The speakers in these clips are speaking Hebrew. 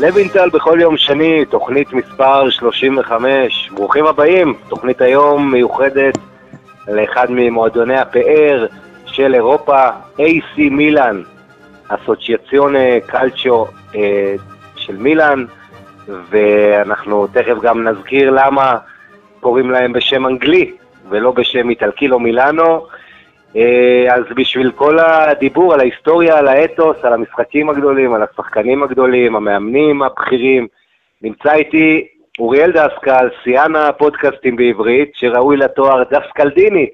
לוינטל בכל יום שני, תוכנית מספר 35. ברוכים הבאים, תוכנית היום מיוחדת לאחד ממועדוני הפאר של אירופה, AC מילאן, אסוציאציונה קלצ'ו אה, של מילאן, ואנחנו תכף גם נזכיר למה קוראים להם בשם אנגלי ולא בשם איטלקי, לא מילאנו. אה, אז בשביל כל הדיבור על ההיסטוריה, על האתוס, על המשחקים הגדולים, על השחקנים הגדולים, המאמנים הבכירים, נמצא איתי אוריאל דסקל, שיאן הפודקאסטים בעברית, שראוי לתואר דסקלדיני.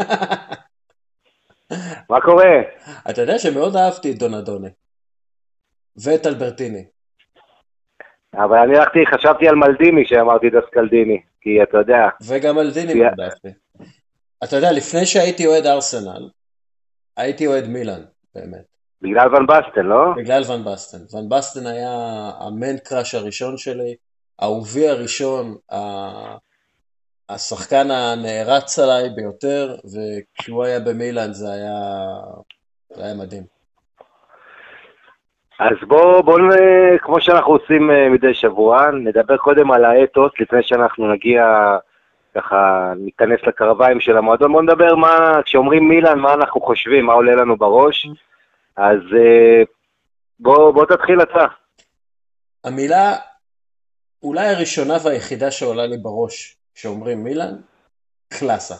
מה קורה? אתה יודע שמאוד אהבתי את דונדונה. ואת אלברטיני. אבל אני הלכתי, חשבתי על מלדיני כשאמרתי דסקלדיני, כי אתה יודע... וגם מלדיני מאוד אהבתי. אתה יודע, לפני שהייתי אוהד ארסנל, הייתי אוהד מילאן, באמת. בגלל ון בסטן, לא? בגלל ון בסטן. ון בסטן היה המן קראש הראשון שלי, אהובי הראשון, השחקן הנערץ עליי ביותר, וכשהוא היה במילאן זה היה, זה היה מדהים. אז בואו, בוא, כמו שאנחנו עושים אה, מדי שבוע, נדבר קודם על האתוס, לפני שאנחנו נגיע ככה ניכנס לקרביים של המועדון. בוא נדבר מה, כשאומרים מילאן, מה אנחנו חושבים, מה עולה לנו בראש. אז אה, בוא, בוא תתחיל אתה. המילה אולי הראשונה והיחידה שעולה לי בראש כשאומרים מילאן, קלאסה.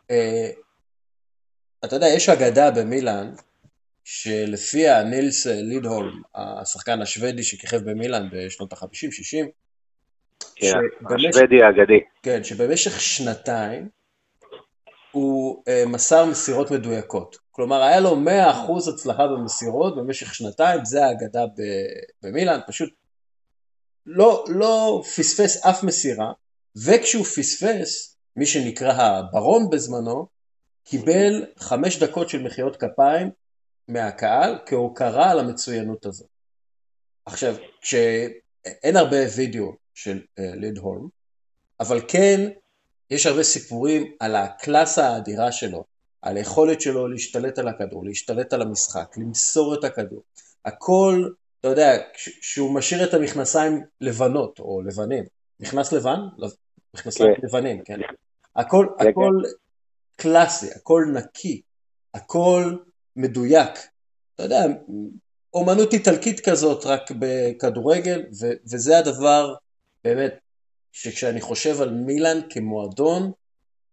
Uh, אתה יודע, יש אגדה במילאן, שלפיה נילס לידהולם, השחקן השוודי שכיכב במילאן בשנות ה-50-60, כן, השוודי האגדי. כן, שבמשך שנתיים הוא uh, מסר מסירות מדויקות. כלומר, היה לו 100% הצלחה במסירות במשך שנתיים, זה האגדה במילאן, פשוט לא, לא פספס אף מסירה, וכשהוא פספס, מי שנקרא הברון בזמנו, קיבל חמש דקות של מחיאות כפיים מהקהל כהוקרה על המצוינות הזאת. עכשיו, כשאין הרבה וידאו של uh, ליד הולם, אבל כן יש הרבה סיפורים על הקלאסה האדירה שלו, על היכולת שלו להשתלט על הכדור, להשתלט על המשחק, למסור את הכדור. הכל, אתה יודע, כשהוא משאיר את המכנסיים לבנות או לבנים, נכנס לבן? מכנסיים כן. לבנים, כן. הכל, כן, הכל כן. קלאסי, הכל נקי, הכל מדויק. אתה יודע, אומנות איטלקית כזאת רק בכדורגל, ו- וזה הדבר באמת, שכשאני חושב על מילאן כמועדון,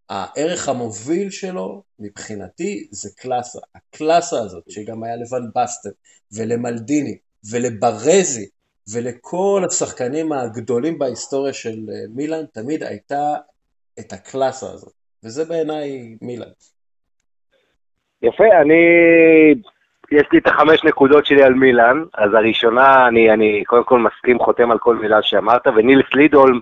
הערך המוביל שלו מבחינתי זה קלאסה. הקלאסה הזאת, שגם היה לבן בסטר ולמלדיני ולברזי ולכל השחקנים הגדולים בהיסטוריה של אה, מילאן, תמיד הייתה את הקלאסה הזאת, וזה בעיניי מילאן. יפה, אני יש לי את החמש נקודות שלי על מילאן, אז הראשונה, אני, אני קודם כל מסכים, חותם על כל מילה שאמרת, ונילס לידולם,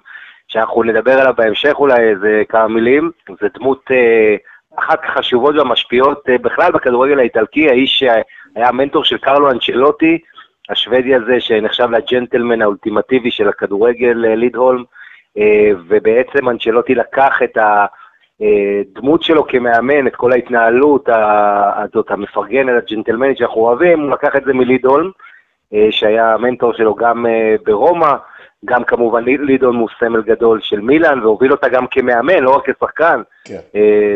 שאנחנו נדבר עליו בהמשך אולי איזה כמה מילים, זה דמות אה, אחת החשובות והמשפיעות אה, בכלל בכדורגל האיטלקי, האיש שהיה המנטור של קרלו אנצ'לוטי, השוודי הזה שנחשב לג'נטלמן האולטימטיבי של הכדורגל אה, לידהולם, אה, ובעצם אנצ'לוטי לקח את ה... הדמות שלו כמאמן, את כל ההתנהלות הזאת, המפרגנת, הג'נטלמנית שאנחנו אוהבים, הוא לקח את זה מלידון, אה, שהיה המנטור שלו גם אה, ברומא, גם כמובן לידהולם הוא סמל גדול של מילאן, והוביל אותה גם כמאמן, לא רק כשחקן, כן. אה,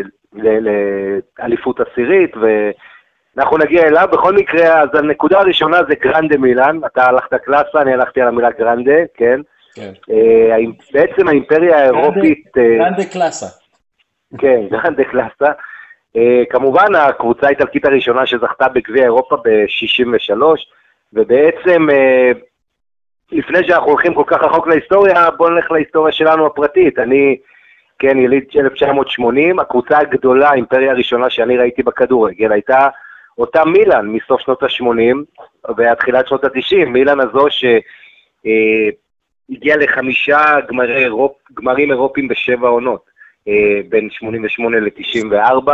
לאליפות עשירית, ואנחנו נגיע אליו. בכל מקרה, אז הנקודה הראשונה זה grande מילאן, אתה הלכת classe, אני הלכתי על המילה grande, כן? כן. בעצם האימפריה האירופית... grande classe. כן, grande classe. Uh, כמובן, הקבוצה האיטלקית הראשונה שזכתה בגביע אירופה ב-63, ובעצם, uh, לפני שאנחנו הולכים כל כך רחוק להיסטוריה, בואו נלך להיסטוריה שלנו הפרטית. אני, כן, יליד 1980, הקבוצה הגדולה, האימפריה הראשונה שאני ראיתי בכדורגל, הייתה אותה מילאן מסוף שנות ה-80 ועד תחילת שנות ה-90, מילאן הזו שהגיעה uh, לחמישה גמרי אירופ, גמרים אירופיים בשבע עונות. אה, בין 88 ל-94,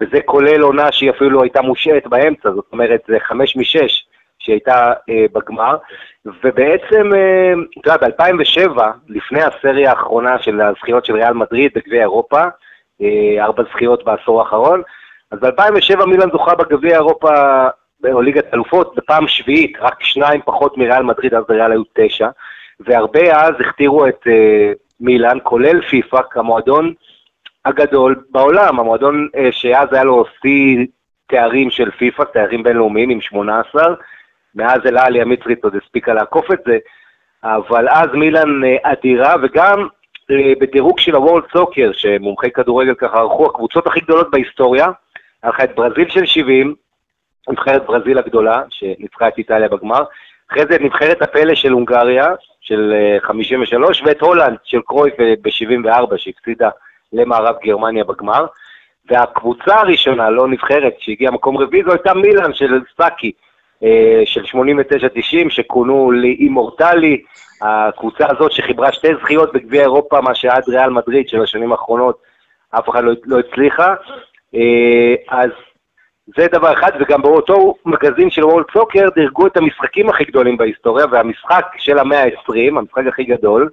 וזה כולל עונה שהיא אפילו הייתה מושעת באמצע, זאת אומרת, זה חמש משש שהייתה אה, בגמר, ובעצם, אה, אתה יודע, ב-2007, לפני הסריה האחרונה של הזכיות של ריאל מדריד בגביע אירופה, ארבע זכיות בעשור האחרון, אז ב-2007 מילאן זוכה בגביע אירופה או ליגת אלופות, בפעם שביעית, רק שניים פחות מריאל מדריד, אז בריאל היו תשע, והרבה אז הכתירו את מילאן, כולל פיפ"א, כמועדון הגדול בעולם, המועדון אה, שאז היה לו שיא תארים של פיפ"א, תארים בינלאומיים עם 18, מאז אל-עלי המצרית עוד הספיקה לעקוף את זה, אבל אז מילאן אה, אדירה, וגם אה, בדירוג של הוולד סוקר, שמומחי כדורגל ככה ערכו, הקבוצות הכי גדולות בהיסטוריה, לך את ברזיל של 70, נבחרת ברזיל הגדולה, שניצחה את איטליה בגמר, אחרי זה נבחרת הפלא של הונגריה, של 53, ואת הולנד של קרויף ב-74, שהפסידה למערב גרמניה בגמר. והקבוצה הראשונה, לא נבחרת, שהגיעה מקום רביעי, זו הייתה מילאן של סאקי, אה, של 89-90, שכונו לאימורטלי, הקבוצה הזאת שחיברה שתי זכיות בגביע אירופה, מה שעד ריאל מדריד של השנים האחרונות אף אחד לא, לא הצליחה. אה, אז זה דבר אחד, וגם באותו מגזין של וולד סוקר דירגו את המשחקים הכי גדולים בהיסטוריה, והמשחק של המאה ה-20, המשחק הכי גדול,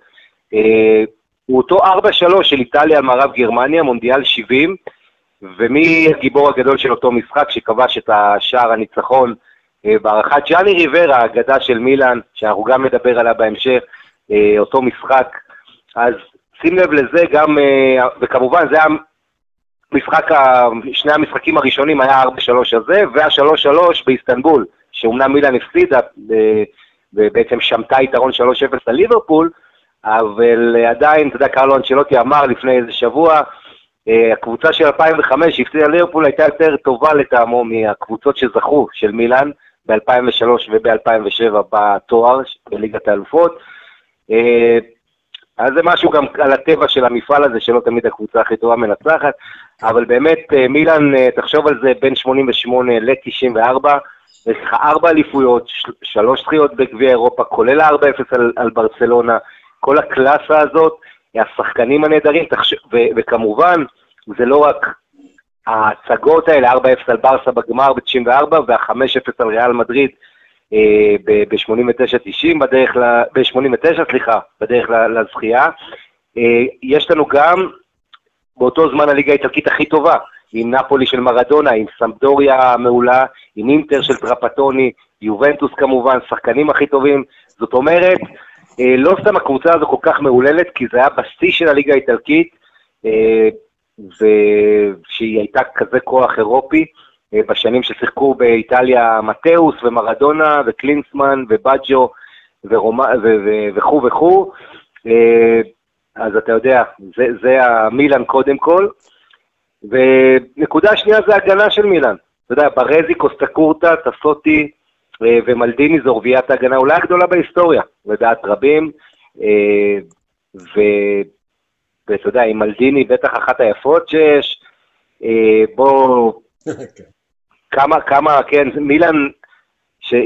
אה, הוא אותו 4-3 של איטליה על מערב גרמניה, מונדיאל 70, ומי הגיבור הגדול של אותו משחק שכבש את השער הניצחון אה, בהערכת ג'אני ריברה, האגדה של מילאן, שאנחנו גם נדבר עליה בהמשך, אה, אותו משחק. אז שים לב לזה גם, אה, וכמובן זה היה משחק, שני המשחקים הראשונים היה 4-3 הזה, וה-3-3 באיסטנבול, שאומנם מילאן הפסידה, ובעצם שמטה יתרון 3-0 על ליברפול, אבל עדיין, אתה יודע, קרלו אנצ'לוטי אמר לפני איזה שבוע, אה, הקבוצה של 2005 שהפסידה ליברפול הייתה יותר טובה לטעמו מהקבוצות שזכו של מילאן ב-2003 וב-2007 בתואר בליגת האלופות. אה, אז זה משהו גם על הטבע של המפעל הזה, שלא תמיד הקבוצה הכי טובה מנצחת, אבל באמת אה, מילאן, תחשוב על זה, בין 88 ל-94, יש לך ארבע אליפויות, שלוש זכיות בגביע אירופה, כולל ה-4-0 על, על ברצלונה, כל הקלאסה הזאת, השחקנים הנהדרים, תחש... ו- וכמובן, זה לא רק ההצגות האלה, 4-0 על ברסה בגמר ב-94 וה-5-0 על ריאל מדריד. אה, ב-89-90, בדרך ל... ב-89, סליחה, בדרך לזכייה. אה, יש לנו גם באותו זמן הליגה האיטלקית הכי טובה, עם נפולי של מרדונה, עם סמפדוריה מעולה, עם אינטר של טרפטוני, יובנטוס כמובן, שחקנים הכי טובים. זאת אומרת, אה, לא סתם הקבוצה הזו כל כך מהוללת, כי זה היה בשיא של הליגה האיטלקית, אה, ושהיא הייתה כזה כוח אירופי. אה, בשנים ששיחקו באיטליה מתאוס ומרדונה וקלינסמן ובאג'ו וכו' וכו', אז אתה יודע, זה, זה המילאן קודם כל. ונקודה שנייה זה הגנה של מילאן. אתה יודע, ברזי, קוסטקורטה, טסוטי, אה, ומלדיני זו רביעיית ההגנה אולי הגדולה בהיסטוריה, לדעת רבים, אה, ואתה יודע, עם מלדיני בטח אחת היפות שיש, אה, בוא, כן. כמה, כמה, כן, מילאן,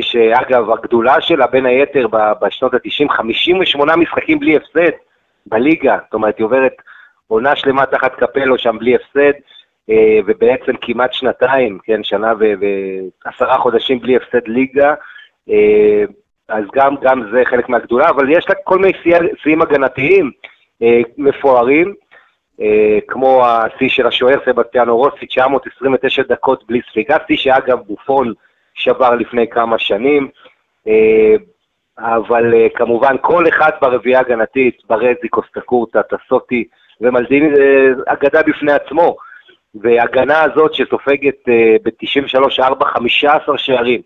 שאגב, הגדולה שלה בין היתר בשנות ה-90, 58 משחקים בלי הפסד בליגה, זאת אומרת, היא עוברת עונה שלמה תחת קפלו שם בלי הפסד, אה, ובעצם כמעט שנתיים, כן, שנה ועשרה חודשים בלי הפסד ליגה, אה, אז גם, גם זה חלק מהגדולה, אבל יש לה כל מיני שיאים הגנתיים אה, מפוארים, כמו השיא של השוער סבסטיאנו רוסי, 929 דקות בלי ספיגה, שיא שאגב בופון שבר לפני כמה שנים, אבל כמובן כל אחד ברביעייה הגנתית, ברזי, קוסטקורטה, טסוטי ומלדיני, אגדה בפני עצמו. וההגנה הזאת שסופגת uh, ב-93-4 15 שערים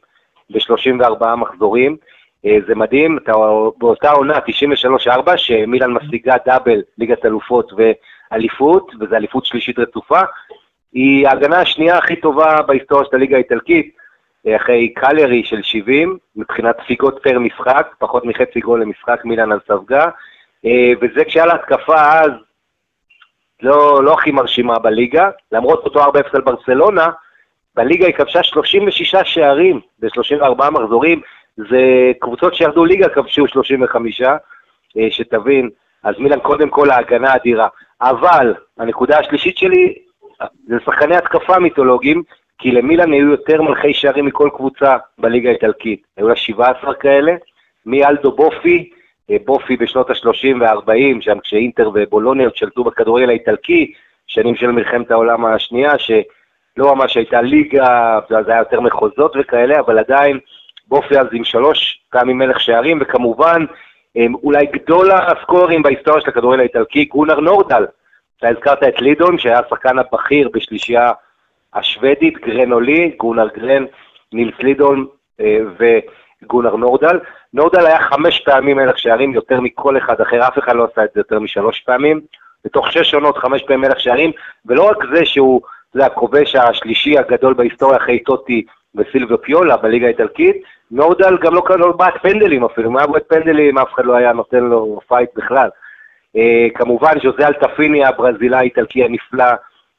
ב-34 מחזורים, זה מדהים, אתה, באותה עונה 93-4 שמילן משיגה דאבל ליגת אלופות ואליפות, וזו אליפות שלישית רצופה, היא ההגנה השנייה הכי טובה בהיסטוריה של הליגה האיטלקית, uh, אחרי קלרי של 70, מבחינת ספיגות פר משחק, פחות מחצי גול למשחק מילן אז ספגה, uh, וזה כשהיה לה התקפה אז לא, לא הכי מרשימה בליגה, למרות אותו 4-0 על ברצלונה, בליגה היא כבשה 36 שערים ב-34 מחזורים, זה קבוצות שירדו ליגה כבשו 35, אה, שתבין, אז מילן קודם כל ההגנה אדירה. אבל הנקודה השלישית שלי, זה שחקני התקפה מיתולוגיים, כי למילן היו יותר מלכי שערים מכל קבוצה בליגה האיטלקית. היו לה 17 כאלה, מאלדו בופי, אה, בופי בשנות ה-30 וה-40, שם כשאינטר ובולוניה שלטו בכדורגל האיטלקי, שנים של מלחמת העולם השנייה, שלא לא ממש הייתה ליגה, זה היה יותר מחוזות וכאלה, אבל עדיין אז עם שלוש פעמים מלך שערים, וכמובן, אולי גדול הסקורים בהיסטוריה של הכדורגל האיטלקי, גונר נורדל. אתה הזכרת את לידון, שהיה השחקן הבכיר בשלישייה השוודית, גרן עולי, גונר גרן, נילס לידון אה, וגונר נורדל. נורדל היה חמש פעמים מלך שערים, יותר מכל אחד אחר, אף אחד לא עשה את זה יותר משלוש פעמים. בתוך שש עונות, חמש פעמים מלך שערים, ולא רק זה שהוא, זה הכובש השלישי הגדול בהיסטוריה אחרי טוטי וסילביו פיולה בליגה האיטלקית, נורדל גם לא, לא בעט פנדלים אפילו, אם היה בעט פנדלים אף אחד לא היה נותן לו פייט בכלל. אה, כמובן ז'וזה אלטפיני הברזילאי האיטלקי הנפלא,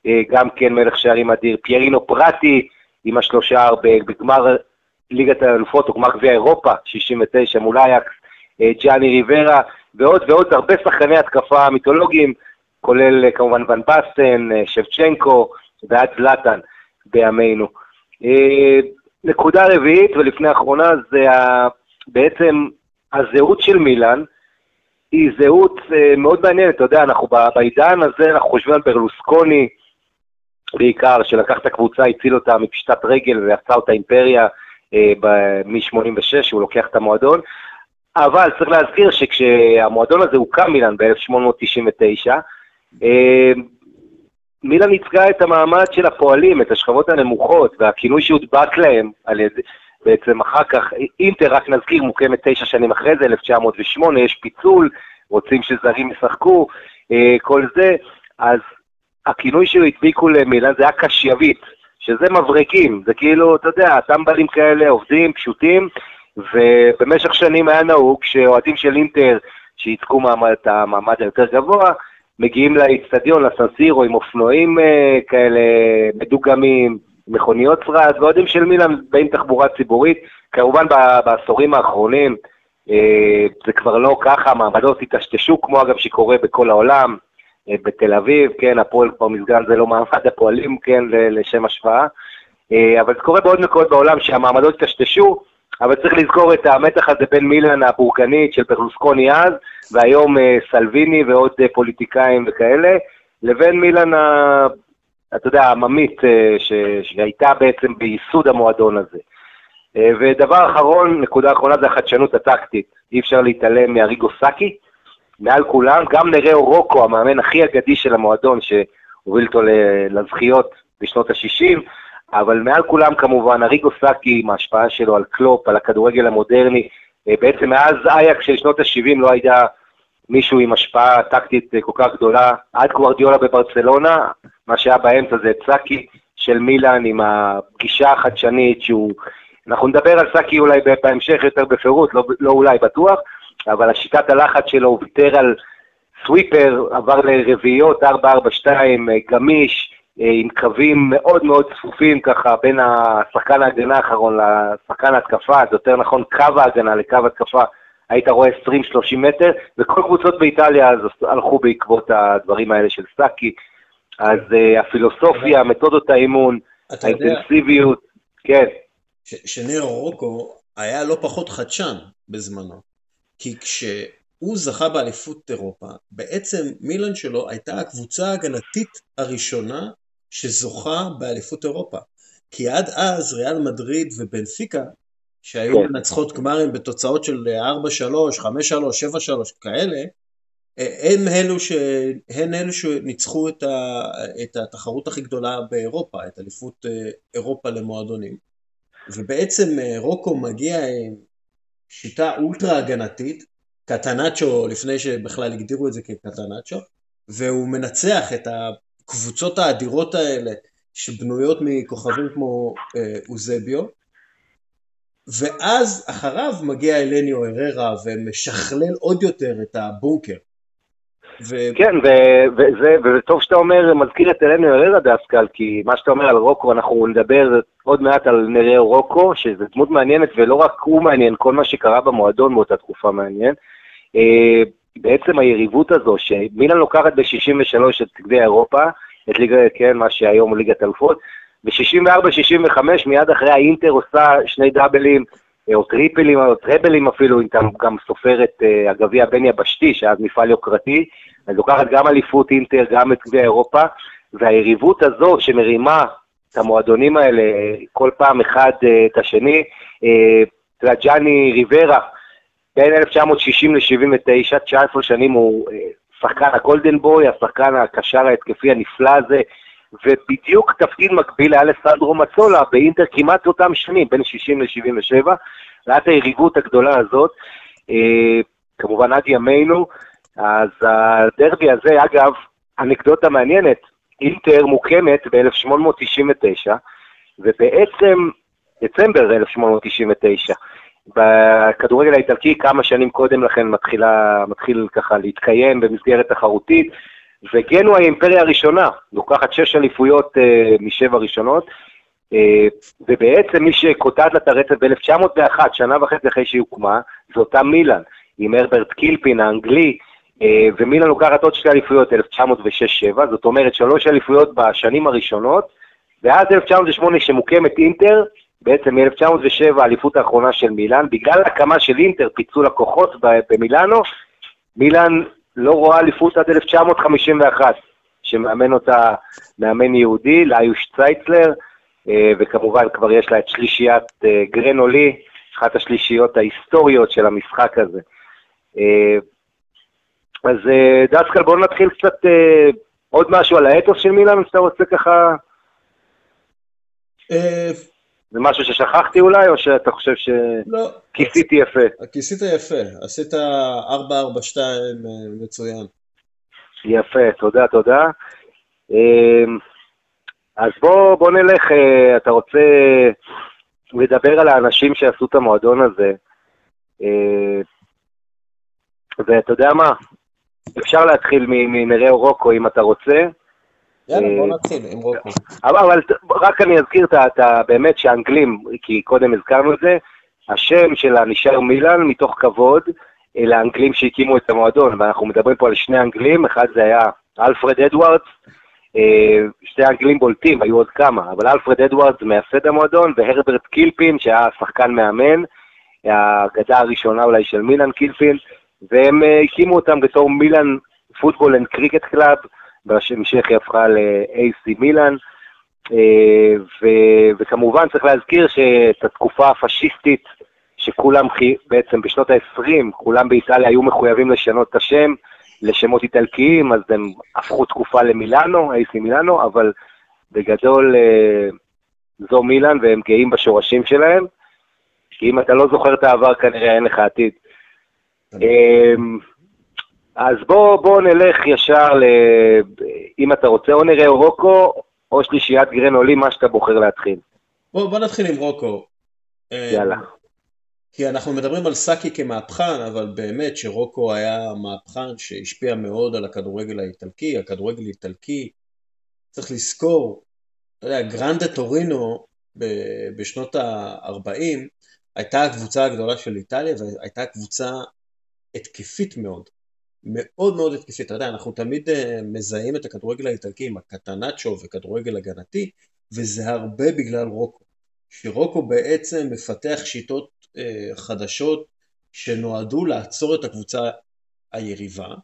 אה, גם כן מלך שערים אדיר, פיירינו פראטי עם השלושה בגמר ליגת האלופות או גמר גביע אירופה, 69 מול אייקס, אה, ג'אני ריברה, ועוד ועוד הרבה שחקני התקפה מיתולוגיים, כולל אה, כמובן ון בסטן, אה, שבצ'נקו ועד זלאטן בימינו. נקודה רביעית ולפני האחרונה זה בעצם הזהות של מילאן, היא זהות מאוד מעניינת, אתה יודע, אנחנו בעידן הזה, אנחנו חושבים על ברלוסקוני בעיקר, שלקח את הקבוצה, הציל אותה מפשיטת רגל ועשה אותה אימפריה מ-86, הוא לוקח את המועדון, אבל צריך להזכיר שכשהמועדון הזה הוקם מילאן ב-1899, מילאן ייצגה את המעמד של הפועלים, את השכבות הנמוכות, והכינוי שהודבק להם על ידי, בעצם אחר כך, אינטר, רק נזכיר, מוקמת תשע שנים אחרי זה, 1908, יש פיצול, רוצים שזרים ישחקו, אה, כל זה, אז הכינוי שהדביקו למילאן זה היה קשייבית, שזה מבריקים, זה כאילו, אתה יודע, טמבלים כאלה, עובדים, פשוטים, ובמשך שנים היה נהוג שאוהדים של אינטר, שייצקו את המעמד היותר גבוה, מגיעים לאיצטדיון, לסנסירו, עם אופנועים אה, כאלה מדוגמים, מכוניות שרד, ואוהדים של מילאן באים תחבורה ציבורית. כמובן בעשורים האחרונים אה, זה כבר לא ככה, המעמדות התשתשו, כמו אגב שקורה בכל העולם, אה, בתל אביב, כן, הפועל כבר מזגן זה לא מעמד הפועלים, כן, לשם השוואה. אבל זה קורה בעוד מקומות בעולם שהמעמדות התשתשו, אבל צריך לזכור את המתח הזה בין מילן הבורגנית של ברלוסקוני אז, והיום אה, סלוויני ועוד אה, פוליטיקאים וכאלה, לבין מילן, ה, אתה יודע, העממית, אה, ש, שהייתה בעצם בייסוד המועדון הזה. ודבר אחרון, נקודה אחרונה, זה החדשנות הטקטית. אי אפשר להתעלם מאריגו סאקי, מעל כולם, גם נראו רוקו, המאמן הכי אגדי של המועדון, שהוביל אותו לזכיות בשנות ה-60, אבל מעל כולם כמובן, אריגו סאקי עם ההשפעה שלו על קלופ, על הכדורגל המודרני, אה, בעצם מאז אייאקס של שנות ה-70 לא הייתה מישהו עם השפעה טקטית אה, כל כך גדולה, עד גוורדיולה בברצלונה, מה שהיה באמצע זה סאקי של מילאן עם הגישה החדשנית שהוא, אנחנו נדבר על סאקי אולי בהמשך יותר בפירוט, לא, לא אולי בטוח, אבל השיטת הלחץ שלו, הוא ויתר על סוויפר, עבר לרביעיות, 4-4-2, אה, גמיש, עם קווים מאוד מאוד צפופים ככה בין השחקן ההגנה האחרון לשחקן ההתקפה, זה יותר נכון קו ההגנה לקו התקפה, היית רואה 20-30 מטר, וכל קבוצות באיטליה אז הלכו בעקבות הדברים האלה של סאקי, אז uh, הפילוסופיה, מתודות האימון, האינטנסיביות, כן. שניר רוקו היה לא פחות חדשן בזמנו, כי כשהוא זכה באליפות אירופה, בעצם מילן שלו הייתה הקבוצה ההגנתית הראשונה שזוכה באליפות אירופה. כי עד אז ריאל מדריד ובנפיקה, שהיו כן. מנצחות גמרים בתוצאות של 4-3, 5-3, 7-3 כאלה, הם אלו, ש... הם אלו שניצחו את, ה... את התחרות הכי גדולה באירופה, את אליפות אה, אירופה למועדונים. ובעצם אה, רוקו מגיע עם שיטה אולטרה הגנתית, קטנצ'ו לפני שבכלל הגדירו את זה כקטנצ'ו, והוא מנצח את הקבוצות האדירות האלה שבנויות מכוכבים כמו אה, אוזביו ואז אחריו מגיע אלניו אררה ומשכלל עוד יותר את הבונקר. ו... כן, וזה, וטוב שאתה אומר, מזכיר את אלניו אררה דווקא, כי מה שאתה אומר על רוקו, אנחנו נדבר עוד מעט על נראו רוקו, שזו דמות מעניינת, ולא רק הוא מעניין, כל מה שקרה במועדון באותה תקופה מעניין. אה, בעצם היריבות הזו, שמילן לוקחת ב-63 את גביע אירופה, את ליגה, כן, מה שהיום הוא ליגת אלופות, ב-64-65 מיד אחרי האינטר עושה שני דאבלים, אה, או טריפלים, או טראבלים אפילו, אם אתה גם סופר את uh, הגביע הבין יבשתי, שהיה מפעל יוקרתי, אז לוקחת גם אליפות אינטר, גם את גביע אירופה, והיריבות הזו שמרימה את המועדונים האלה, כל פעם אחד את השני. יודע, ג'אני ריברה, בין 1960 ל-79, 19 שנים הוא שחקן הגולדן בוי, השחקן הקשר ההתקפי הנפלא הזה, ובדיוק תפקיד מקביל היה לסנדרו מצולה באינטר כמעט אותם שנים, בין 60 ל-77, והיה היריבות הגדולה הזאת, אה, כמובן עד ימינו, אז הדרבי הזה, אגב, אנקדוטה מעניינת, אינטר מוקמת ב-1899, ובעצם דצמבר 1899, בכדורגל האיטלקי כמה שנים קודם לכן מתחילה, מתחיל ככה להתקיים במסגרת תחרותית, וגנו האימפריה הראשונה, לוקחת שש אליפויות uh, משבע ראשונות, uh, ובעצם מי שקוטעת לה את הרצף ב-1901, שנה וחצי אחרי שהיא הוקמה, זה אותה מילאן, עם הרברט קילפין האנגלי, uh, ומילאן לוקחת עוד שתי אליפויות, 1906-7, זאת אומרת שלוש אליפויות בשנים הראשונות, ואז 1908 שמוקמת אינטר, בעצם מ-1907 האליפות האחרונה של מילאן, בגלל הקמה של אינטר, פיצול הכוחות במילאנו, מילאן לא רואה אליפות עד 1951, שמאמן אותה מאמן יהודי, לאיוש צייצלר, אה, וכמובן כבר יש לה את שלישיית אה, גרנולי, אחת השלישיות ההיסטוריות של המשחק הזה. אה, אז דסקל, בואו נתחיל קצת עוד משהו על האתוס של מילאן, שאתה רוצה ככה... זה משהו ששכחתי אולי, או שאתה חושב שכיסיתי לא. יפה? כיסית יפה, עשית 4-4-2 אה, מצוין. יפה, תודה, תודה. אמ, אז בוא, בוא נלך, אה, אתה רוצה לדבר על האנשים שעשו את המועדון הזה. אה, ואתה יודע מה, אפשר להתחיל מנראה רוקו אם אתה רוצה. יאללה, בוא אה, נתחיל עם רוקו. אבל רק אני אזכיר את ה... באמת שהאנגלים, כי קודם הזכרנו את זה, השם שלה נשאר מילאן מתוך כבוד לאנגלים שהקימו את המועדון, ואנחנו מדברים פה על שני אנגלים, אחד זה היה אלפרד אדוארדס, אה, שני אנגלים בולטים, היו עוד כמה, אבל אלפרד אדוארדס מייסד המועדון, והרברט קילפין, שהיה שחקן מאמן, האגדה הראשונה אולי של מילאן קילפין, והם אה, הקימו אותם בתור מילאן Football and Cricket Club, בהמשך היא הפכה ל-AC מילאן, אה, וכמובן צריך להזכיר שאת התקופה הפשיסטית, שכולם בעצם בשנות ה-20, כולם באיטליה היו מחויבים לשנות את השם לשמות איטלקיים, אז הם הפכו תקופה למילאנו, AC מילאנו, אבל בגדול אה, זו מילאן והם גאים בשורשים שלהם, כי אם אתה לא זוכר את העבר כנראה אין לך עתיד. אז בוא, בוא נלך ישר ל... אם אתה רוצה, או נראה רוקו, או שלישיית גרנולי, מה שאתה בוחר להתחיל. בוא, בוא נתחיל עם רוקו. יאללה. כי אנחנו מדברים על סאקי כמהפכן, אבל באמת שרוקו היה מהפכן שהשפיע מאוד על הכדורגל האיטלקי. הכדורגל האיטלקי, צריך לזכור, אתה יודע, גרנדה טורינו בשנות ה-40 הייתה הקבוצה הגדולה של איטליה והייתה קבוצה התקפית מאוד. מאוד מאוד התקפית, אתה יודע, אנחנו תמיד uh, מזהים את הכדורגל האיטלקי עם הקטנצ'ו וכדורגל הגנתי, וזה הרבה בגלל רוקו. שרוקו בעצם מפתח שיטות uh, חדשות שנועדו לעצור את הקבוצה היריבה.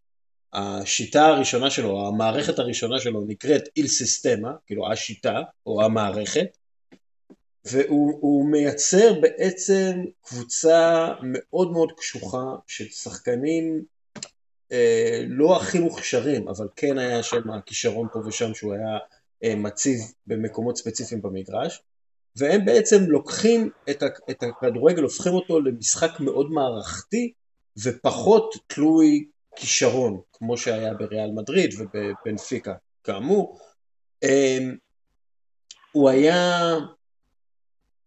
השיטה הראשונה שלו, המערכת הראשונה שלו נקראת איל סיסטמה, כאילו השיטה או המערכת, והוא מייצר בעצם קבוצה מאוד מאוד קשוחה של שחקנים אה, לא הכי מוכשרים, אבל כן היה שם הכישרון פה ושם שהוא היה אה, מציב במקומות ספציפיים במגרש, והם בעצם לוקחים את, הכדורגל, הופכים אותו למשחק מאוד מערכתי ופחות תלוי כישרון, כמו שהיה בריאל מדריד ובבנפיקה, כאמור. אה, הוא היה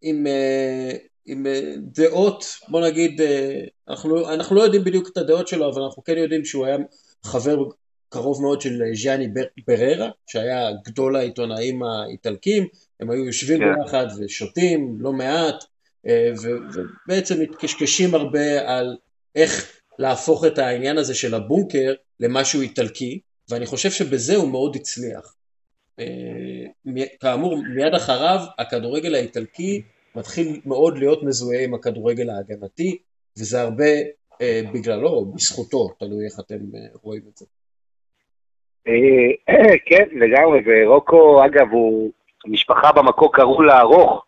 עם עם אה, דעות, בוא נגיד, אה, אנחנו, אנחנו לא יודעים בדיוק את הדעות שלו, אבל אנחנו כן יודעים שהוא היה חבר קרוב מאוד של ז'אני בררה, שהיה גדול העיתונאים האיטלקים, הם היו יושבים כן. ביחד ושותים לא מעט, אה, ובעצם מתקשקשים הרבה על איך להפוך את העניין הזה של הבונקר למשהו איטלקי, ואני חושב שבזה הוא מאוד הצליח. כאמור, מיד אחריו הכדורגל האיטלקי מתחיל מאוד להיות מזוהה עם הכדורגל ההגנתי, וזה הרבה אה, בגללו, בזכותו, תלוי איך אתם אה, רואים את זה. אה, כן, לגמרי, ורוקו, אגב, הוא, המשפחה במקור קראו לה ארוך,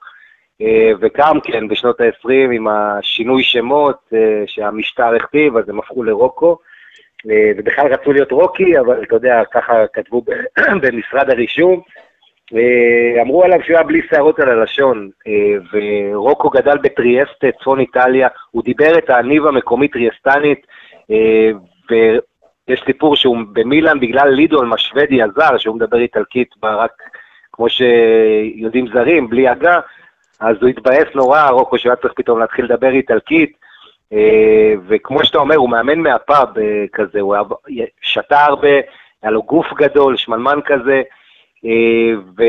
וגם כן בשנות ה-20 עם השינוי שמות שהמשטר הכתיב, אז הם הפכו לרוקו. ובכלל רצו להיות רוקי, אבל אתה יודע, ככה כתבו במשרד הרישום. אמרו עליו שהוא היה בלי שערות על הלשון, ורוקו גדל בטריאסט, צפון איטליה, הוא דיבר את הניב המקומית טריאסטנית, ויש סיפור שהוא במילאן בגלל לידול השוודי הזר, שהוא מדבר איטלקית רק כמו שיודעים זרים, בלי הגה, אז הוא התבאס נורא, רוקו, שהוא היה צריך פתאום להתחיל לדבר איטלקית, אה, וכמו שאתה אומר, הוא מאמן מהפאב אה, כזה, הוא שתה הרבה, היה לו גוף גדול, שמנמן כזה, אה, ו...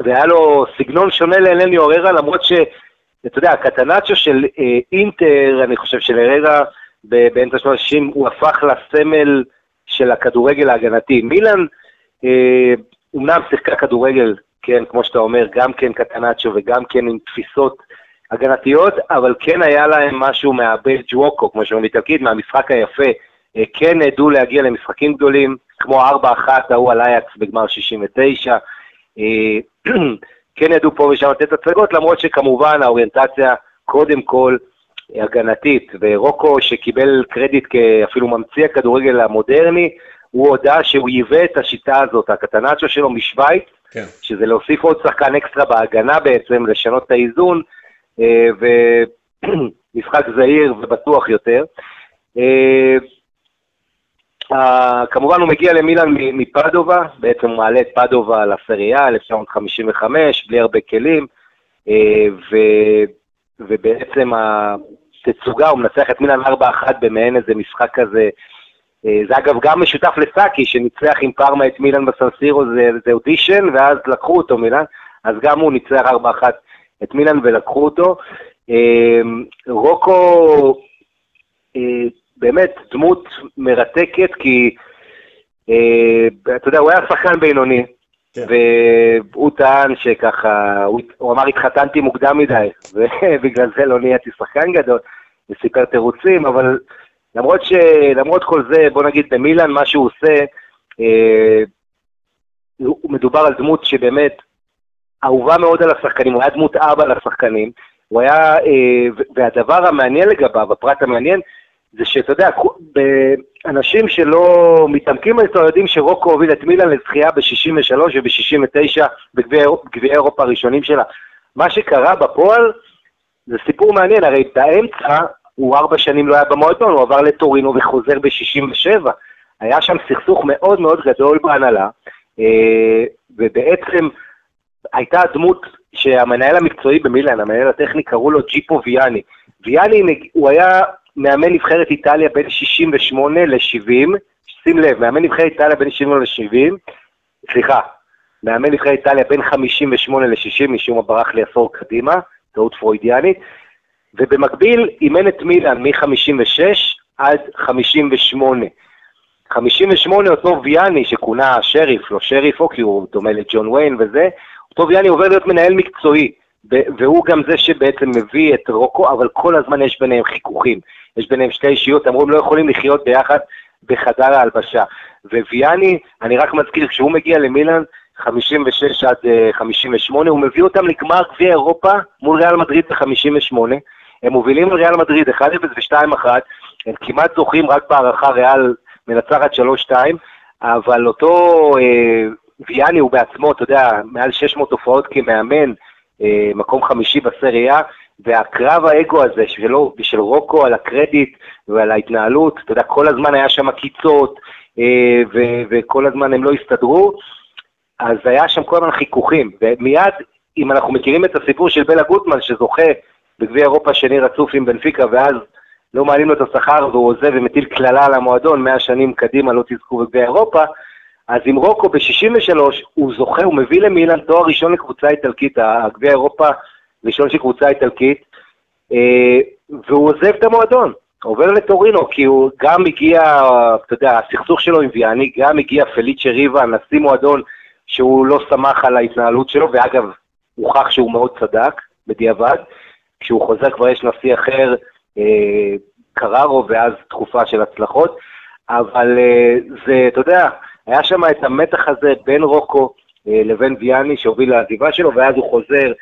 והיה לו סגנון שונה לאלני אוררה, למרות שאתה יודע, הקטנצ'ו של אינטר, אני חושב של אררה, באמצע שנות ה-60, הוא הפך לסמל של הכדורגל ההגנתי. מילאן, אומנם שיחקה כדורגל, כן, כמו שאתה אומר, גם כן קטנצ'ו וגם כן עם תפיסות הגנתיות, אבל כן היה להם משהו ג'ווקו, כמו שאומרים איטלקית, מהמשחק היפה. אה, כן ידעו להגיע למשחקים גדולים, כמו 4-1 ההוא על אייקס בגמר 69. אה, כן ידעו פה ושם לתת הצגות, למרות שכמובן האוריינטציה קודם כל הגנתית, ורוקו שקיבל קרדיט כאפילו ממציא הכדורגל המודרני, הוא הודה שהוא ייבא את השיטה הזאת, הקטנצ'ו שלו משוויץ, כן. שזה להוסיף עוד שחקן אקסטרה בהגנה בעצם, לשנות את האיזון, אה, ומשחק זהיר ובטוח יותר. אה, כמובן הוא מגיע למילאן מפדובה, בעצם הוא מעלה את פדובה לסריה, 1955, בלי הרבה כלים, אה, ו, ובעצם התצוגה, הוא מנצח את מילאן 4-1 במעין איזה משחק כזה, זה אגב גם משותף לסאקי, שניצח עם פארמה את מילאן בסנסירו, זה, זה אודישן, ואז לקחו אותו מילאן, אז גם הוא ניצח 4-1 את מילאן ולקחו אותו. אמ, רוקו אה, באמת דמות מרתקת, כי אה, אתה יודע, הוא היה שחקן בינוני, כן. והוא טען שככה, הוא, הוא אמר התחתנתי מוקדם מדי, ובגלל זה לא נהייתי שחקן גדול, וסיפר תירוצים, אבל למרות, ש, למרות כל זה, בוא נגיד במילאן מה שהוא עושה, אה, הוא מדובר על דמות שבאמת אהובה מאוד על השחקנים, הוא היה דמות אבא לשחקנים, הוא היה, אה, והדבר המעניין לגביו, הפרט המעניין, זה שאתה יודע, אנשים שלא מתעמקים בהיסטוריה יודעים שרוקו הוביל את מילאן לזכייה ב-63 וב-69 בגביעי אירופה הראשונים שלה. מה שקרה בפועל זה סיפור מעניין, הרי באמצע הוא ארבע שנים לא היה במועדון, הוא עבר לטורינו וחוזר ב-67. היה שם סכסוך מאוד מאוד גדול בהנהלה, אה, ובעצם הייתה דמות שהמנהל המקצועי במילאן, המנהל הטכני, קראו לו ג'יפו ויאני. ויאני, הוא היה מאמן נבחרת איטליה בין 68 ל-70, שים לב, מאמן נבחרת איטליה בין 70 ל-70, סליחה, מאמן נבחרת איטליה בין 58 ל-60, משום מה ברח לי עשור קדימה, טעות פרוידיאנית, ובמקביל אימן את מילאן מ-56 עד 58. 58 אותו ויאני שכונה שריף, לא שריף, או כי הוא דומה לג'ון ויין וזה, טוב, יאני עובר להיות מנהל מקצועי, והוא גם זה שבעצם מביא את רוקו, אבל כל הזמן יש ביניהם חיכוכים. יש ביניהם שתי אישיות, אמרו, הם לא יכולים לחיות ביחד בחדר ההלבשה. וויאני, אני רק מזכיר, כשהוא מגיע למילאן, 56 עד 58, אה, הוא מביא אותם לגמר גביע אירופה מול ריאל מדריד ב-58. הם מובילים על ריאל מדריד 1-0 ו-2-1, הם כמעט זוכים רק בהערכה ריאל מנצחת 3-2, אבל אותו אה, ויאני הוא בעצמו, אתה יודע, מעל 600 הופעות כמאמן, אה, מקום חמישי בסריה, והקרב האגו הזה שלו, של רוקו על הקרדיט ועל ההתנהלות, אתה יודע, כל הזמן היה שם עקיצות, אה, וכל הזמן הם לא הסתדרו, אז היה שם כל הזמן חיכוכים, ומיד, אם אנחנו מכירים את הסיפור של בלה גוטמן, שזוכה בגביע אירופה שני רצוף עם בנפיקה, ואז לא מעלים לו את השכר והוא עוזב ומטיל קללה על המועדון, 100 שנים קדימה לא תזכו בגביע אירופה, אז עם רוקו ב-63 הוא זוכה, הוא מביא למילן תואר ראשון לקבוצה איטלקית, הגביע אירופה ראשון של קבוצה איטלקית, אה, והוא עוזב את המועדון, עובר לטורינו, כי הוא גם הגיע, אתה יודע, הסכסוך שלו עם ויאני, גם הגיע פליצ'ה ריבה, נשיא מועדון, שהוא לא שמח על ההתנהלות שלו, ואגב, הוכח שהוא מאוד צדק, בדיעבד. כשהוא חוזר כבר יש נשיא אחר, אה, קררו, ואז תקופה של הצלחות. אבל אה, זה, אתה יודע, היה שם את המתח הזה בין רוקו לבין ויאני שהוביל לעזיבה שלו, ואז הוא חוזר,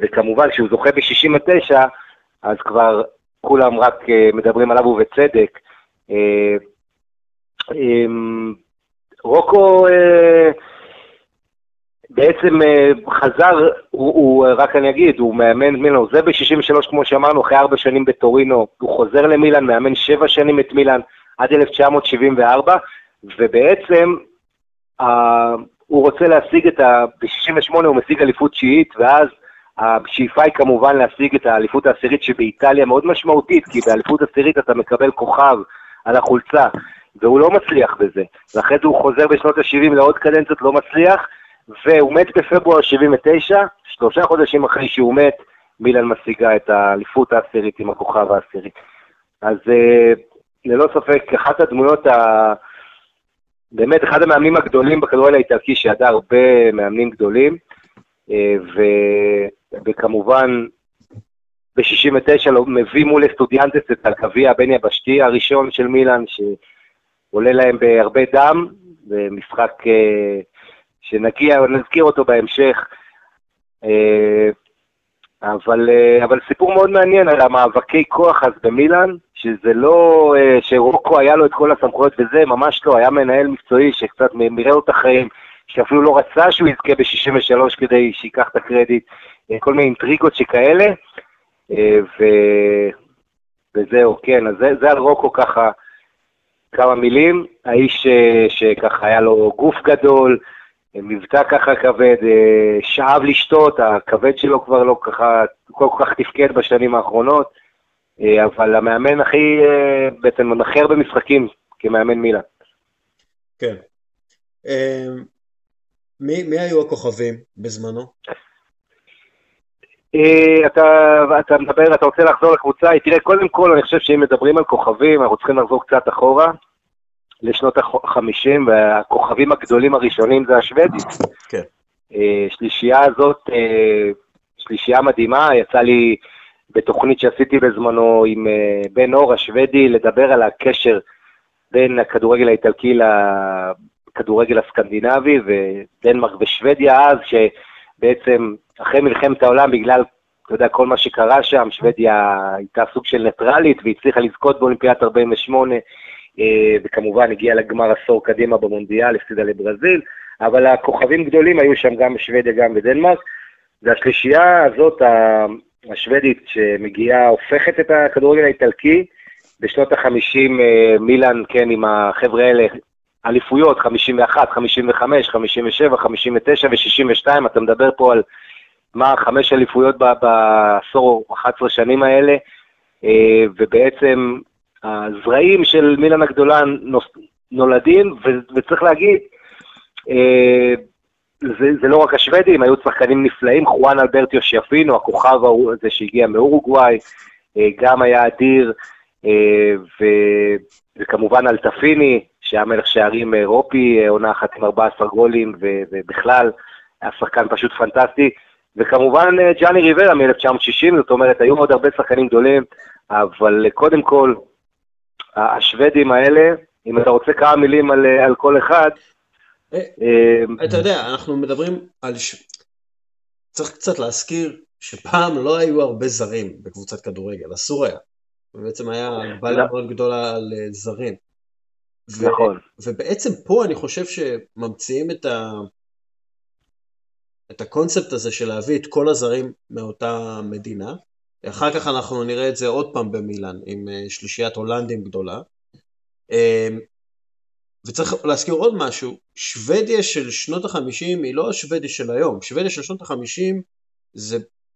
וכמובן כשהוא זוכה ב-69, אז כבר כולם רק מדברים עליו ובצדק. אמ, רוקו בעצם אה, חזר, הוא, הוא, אה, רק אני אגיד, הוא מאמן מילאן, הוא זה ב-63 כמו שאמרנו, אחרי ארבע שנים בטורינו, הוא חוזר למילאן, מאמן שבע שנים את מילאן עד 1974, ובעצם הוא רוצה להשיג את ה... ב-68 הוא משיג אליפות תשיעית, ואז השאיפה היא כמובן להשיג את האליפות העשירית שבאיטליה מאוד משמעותית, כי באליפות עשירית אתה מקבל כוכב על החולצה, והוא לא מצליח בזה. ואחרי זה הוא חוזר בשנות ה-70 לעוד קדנציות, לא מצליח, והוא מת בפברואר 79, שלושה חודשים אחרי שהוא מת, מילן משיגה את האליפות העשירית עם הכוכב העשירי. אז אה, ללא ספק, אחת הדמויות, ה... באמת אחד המאמנים הגדולים בכדורגל האיטלקי, שידע הרבה מאמנים גדולים, אה, ו... וכמובן, ב-69 לא, מביא מול אסטודיאנטס את הגביע הבין-יבשתי הראשון של מילאן, שעולה להם בהרבה דם, במשחק אה, שנגיע, נזכיר אותו בהמשך. אה, אבל, אה, אבל סיפור מאוד מעניין על המאבקי כוח אז במילאן, שזה לא שרוקו היה לו את כל הסמכויות וזה, ממש לא, היה מנהל מקצועי שקצת מראה את החיים, שאפילו לא רצה שהוא יזכה ב-63 כדי שייקח את הקרדיט, כל מיני אינטריגות שכאלה, ו... וזהו, כן, אז זה, זה על רוקו ככה כמה מילים, האיש שככה היה לו גוף גדול, מבטא ככה כבד, אה, שאב לשתות, הכבד שלו כבר לא ככה, כל כך תפקד בשנים האחרונות, אה, אבל המאמן הכי, אה, בעצם הכי הרבה משחקים כמאמן מילה. כן. מי, מי היו הכוכבים בזמנו? אתה, אתה מדבר, אתה רוצה לחזור לקבוצה? תראה, קודם כל, אני חושב שאם מדברים על כוכבים, אנחנו צריכים לחזור קצת אחורה. לשנות ה-50, והכוכבים הגדולים הראשונים זה השוודים. כן. אה, שלישייה הזאת, אה, שלישייה מדהימה, יצא לי בתוכנית שעשיתי בזמנו עם אה, בן אור השוודי לדבר על הקשר בין הכדורגל האיטלקי לכדורגל הסקנדינבי, ודנמרק ושוודיה אז, שבעצם אחרי מלחמת העולם, בגלל, אתה יודע, כל מה שקרה שם, שוודיה הייתה סוג של ניטרלית והצליחה לזכות באולימפיאדת 48, אה, וכמובן הגיע לגמר עשור קדימה במונדיאל, הפסידה לברזיל, אבל הכוכבים גדולים היו שם גם בשוודיה, גם בדנמרק, והשלישייה הזאת, השוודית, שמגיעה, הופכת את הכדורגל האיטלקי, בשנות ה-50 אה, מילאן, כן, עם החבר'ה האלה, אליפויות, 51, 55, 57, 59 ו-62, אתה מדבר פה על מה, חמש אליפויות בעשור, 11 שנים האלה, אה, ובעצם הזרעים של מילן הגדולה נולדים, וצריך להגיד, אה, זה, זה לא רק השוודים, היו שחקנים נפלאים, חואן אלברטיו שיאפינו, הכוכב הזה שהגיע מאורוגוואי, אה, גם היה אדיר, ו, וכמובן אלטפיני, שהיה מלך שערים אירופי, אה, עונה אחת עם 14 גולים, ובכלל, היה שחקן פשוט פנטסטי. וכמובן אה, ג'אני ריברה מ-1960, זאת אומרת, היו עוד הרבה שחקנים גדולים, אבל קודם כל, השוודים האלה, אם אתה רוצה כמה מילים על, על כל אחד. אה, אה, אתה יודע, אנחנו מדברים על... צריך קצת להזכיר שפעם לא היו הרבה זרים בקבוצת כדורגל, אסור היה. ובעצם היה הגבלה מאוד גדולה על אה, זרים. נכון. ובעצם פה אני חושב שממציאים את, ה... את הקונספט הזה של להביא את כל הזרים מאותה מדינה, אחר כך אנחנו נראה את זה עוד פעם במילאן, עם אה, שלישיית הולנדים גדולה. אמ, וצריך להזכיר עוד משהו, שוודיה של שנות החמישים היא לא השוודיה של היום, שוודיה של שנות החמישים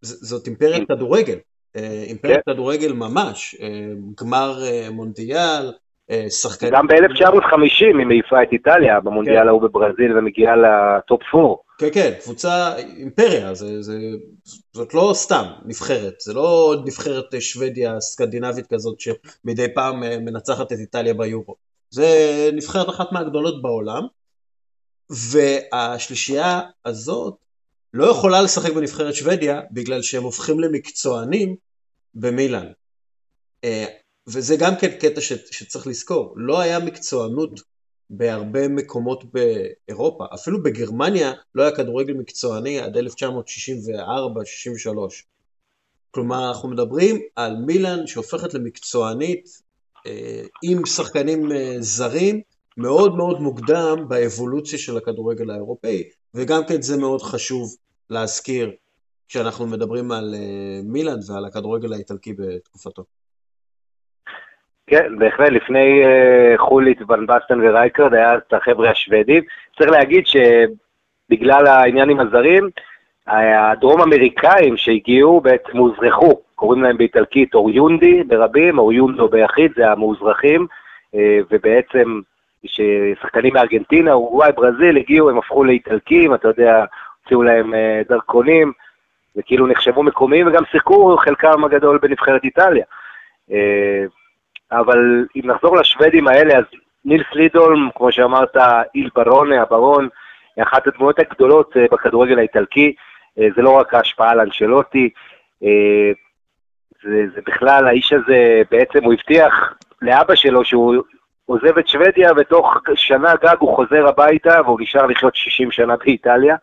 זאת אימפריית כדורגל, אה, אימפריית כן. כדורגל ממש, אה, גמר מונדיאל, שחקנים... גם ב-1950 היא מעיפה את איטליה במונדיאל כן. ההוא בברזיל ומגיעה לטופ 4. כן, כן, קבוצה אימפריה, זה, זה, זאת לא סתם נבחרת, זה לא נבחרת שוודיה סקנדינבית כזאת שמדי פעם אה, מנצחת את איטליה ביורו. זה נבחרת אחת מהגדולות בעולם, והשלישייה הזאת לא יכולה לשחק בנבחרת שוודיה בגלל שהם הופכים למקצוענים במילאן. וזה גם כן קטע ש, שצריך לזכור, לא היה מקצוענות בהרבה מקומות באירופה. אפילו בגרמניה לא היה כדורגל מקצועני עד 1964-63. כלומר, אנחנו מדברים על מילאן שהופכת למקצוענית אה, עם שחקנים אה, זרים מאוד מאוד מוקדם באבולוציה של הכדורגל האירופאי, וגם כן זה מאוד חשוב להזכיר כשאנחנו מדברים על אה, מילאן ועל הכדורגל האיטלקי בתקופתו. כן, בהחלט, לפני uh, חולית, ון בסטן ורייקרד היה את החבר'ה השוודים. צריך להגיד שבגלל העניין עם הזרים, הדרום אמריקאים שהגיעו בעצם הוזרחו, קוראים להם באיטלקית אוריונדי ברבים, אוריונדו ביחיד, זה המאוזרחים, uh, ובעצם כששחקנים מארגנטינה, אורוגוואי, ברזיל הגיעו, הם הפכו לאיטלקים, אתה יודע, הוציאו להם uh, דרכונים, וכאילו נחשבו מקומיים, וגם שיחקו חלקם הגדול בנבחרת איטליה. אבל אם נחזור לשוודים האלה, אז נילס לידולם, כמו שאמרת, איל ברונה, הברון, אחת הדמויות הגדולות אה, בכדורגל האיטלקי. אה, זה לא רק ההשפעה על אנשלוטי, אה, זה, זה בכלל, האיש הזה בעצם, הוא הבטיח לאבא שלו שהוא עוזב את שוודיה, ותוך שנה גג הוא חוזר הביתה, והוא נשאר לחיות 60 שנה באיטליה,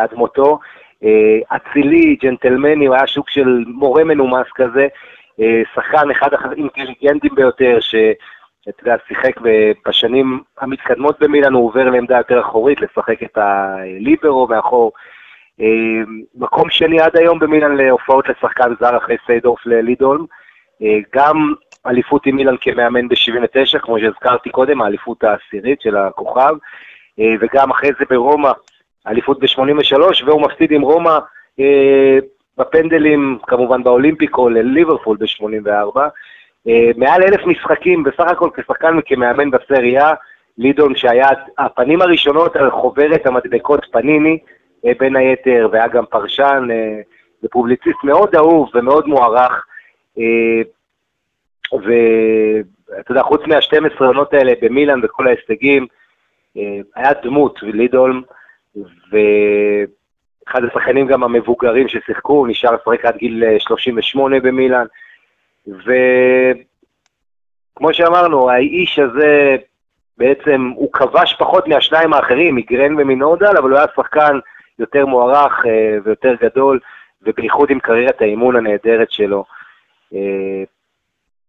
עד מותו. אצילי, ג'נטלמני, הוא היה שוק של מורה מנומס כזה. אה, שחקן אחד האינטליגנטים ביותר, שאתה יודע, שיחק בשנים המתקדמות במילאן, הוא עובר לעמדה יותר אחורית, לשחק את הליברו מאחור. אה, מקום שני עד היום במילאן להופעות לשחקן זר אחרי סיידורף ללידולם. אה, גם אליפות עם מילאן כמאמן ב-79, כמו שהזכרתי קודם, האליפות העשירית של הכוכב, וגם אחרי זה ברומא, אליפות ב-83, והוא מפסיד עם רומא בפנדלים, כמובן באולימפיקו, לליברפול ב-84. אה, מעל אלף משחקים, בסך הכל כשחקן וכמאמן בסריה, לידון שהיה הפנים הראשונות על חוברת המדבקות פניני, אה, בין היתר, והיה גם פרשן אה, ופובליציסט מאוד אהוב ומאוד מוערך. ואתה יודע, חוץ מה-12 עונות האלה במילאן וכל ההישגים, היה דמות, לידולם, ו... אחד השחקנים גם המבוגרים ששיחקו, נשאר לשחק עד גיל 38 אה, במילאן. וכמו שאמרנו, האיש הזה בעצם, הוא כבש פחות מהשניים האחרים, מגרן ומנורדל, אבל הוא היה שחקן יותר מוערך אה, ויותר גדול, ובייחוד עם קריירת האימון הנהדרת שלו. אה,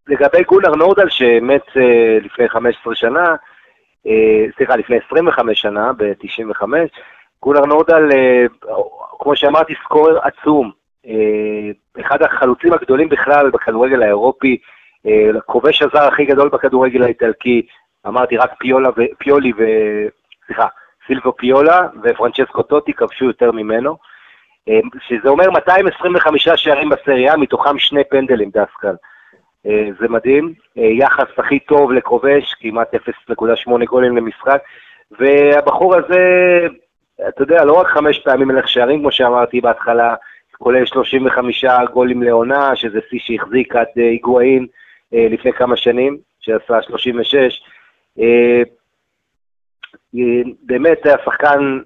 לגבי גולר נורדל, שמת לפני 15 שנה, סליחה, לפני 25 שנה, ב-95, גולר נורדל, אה, כמו שאמרתי, סקורר עצום. אה, אחד החלוצים הגדולים בכלל בכדורגל האירופי, אה, הכובש הזר הכי גדול בכדורגל האיטלקי, אמרתי רק פיולה ו... פיולי ו... סליחה, סילבו פיולה ופרנצ'סקו טוטי כבשו יותר ממנו, שזה אומר 225 שערים בסריה, מתוכם שני פנדלים דסקל. זה מדהים, יחס הכי טוב לכובש, כמעט 0.8 גולים למשחק, והבחור הזה אתה יודע, לא רק חמש פעמים מלך שערים, כמו שאמרתי בהתחלה, כולל 35 גולים לעונה, שזה שיא שהחזיק עד אה, היגואין אה, לפני כמה שנים, שעשה 36. אה, באמת היה שחקן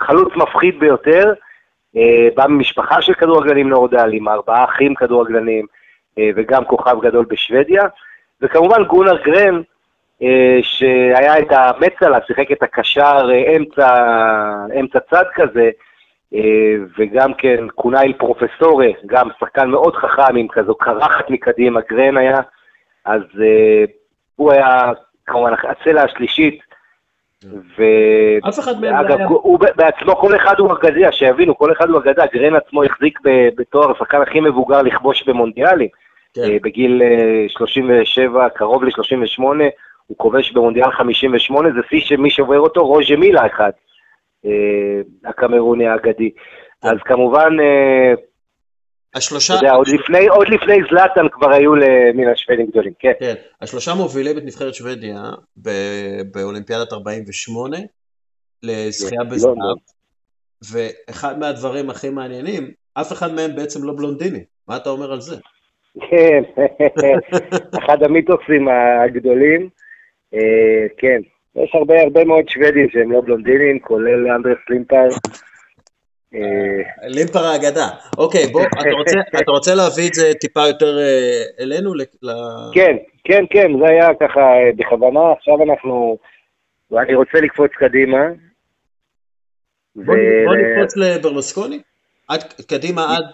חלוץ מפחיד ביותר, בא ממשפחה של כדורגלנים נורדל, עם ארבעה אחים כדורגלנים, וגם כוכב גדול בשוודיה. וכמובן גונר אה, שהיה את המצלה, שיחק את הקשר אה, אמצע, אמצע צד כזה, אה, וגם כן קונאיל פרופסורה, גם שחקן מאוד חכם עם כזו קרחת מקדימה, גרן היה, אז הוא היה כמובן הצלע השלישית, ו... אף אחד מהם אגב, היה... הוא בעצמו, כל אחד הוא אגדיה, שיבינו, כל אחד הוא אגדה, גרן עצמו החזיק בתואר השחקן הכי מבוגר לכבוש במונדיאלים, כן. בגיל 37, קרוב ל-38, הוא כובש במונדיאל 58, זה שיא שמי שעובר אותו, רוז'ה מילה אחד, אה, הקמרוני האגדי. אז כמובן, אה, השלושה... אתה יודע, עוד לפני, עוד לפני זלאטן כבר היו מן השוודים גדולים, כן. כן, השלושה מובילים את נבחרת שוודיה באולימפיאדת 48 לזכייה כן, בזהב, ואחד מהדברים הכי מעניינים, אף אחד מהם בעצם לא בלונדיני, מה אתה אומר על זה? כן, אחד המיתוסים הגדולים. אה, כן, יש הרבה הרבה מאוד שוודים שהם לא בלונדינים, כולל אנדרס לימפר. אה, לימפר האגדה. אוקיי, בוא, אתה רוצה להביא את זה טיפה יותר אה, אלינו? כן, כן, כן, זה היה ככה בכוונה, עכשיו אנחנו ואני רוצה לקפוץ קדימה. בוא נקפוץ לברלוסקוני? עד קדימה עד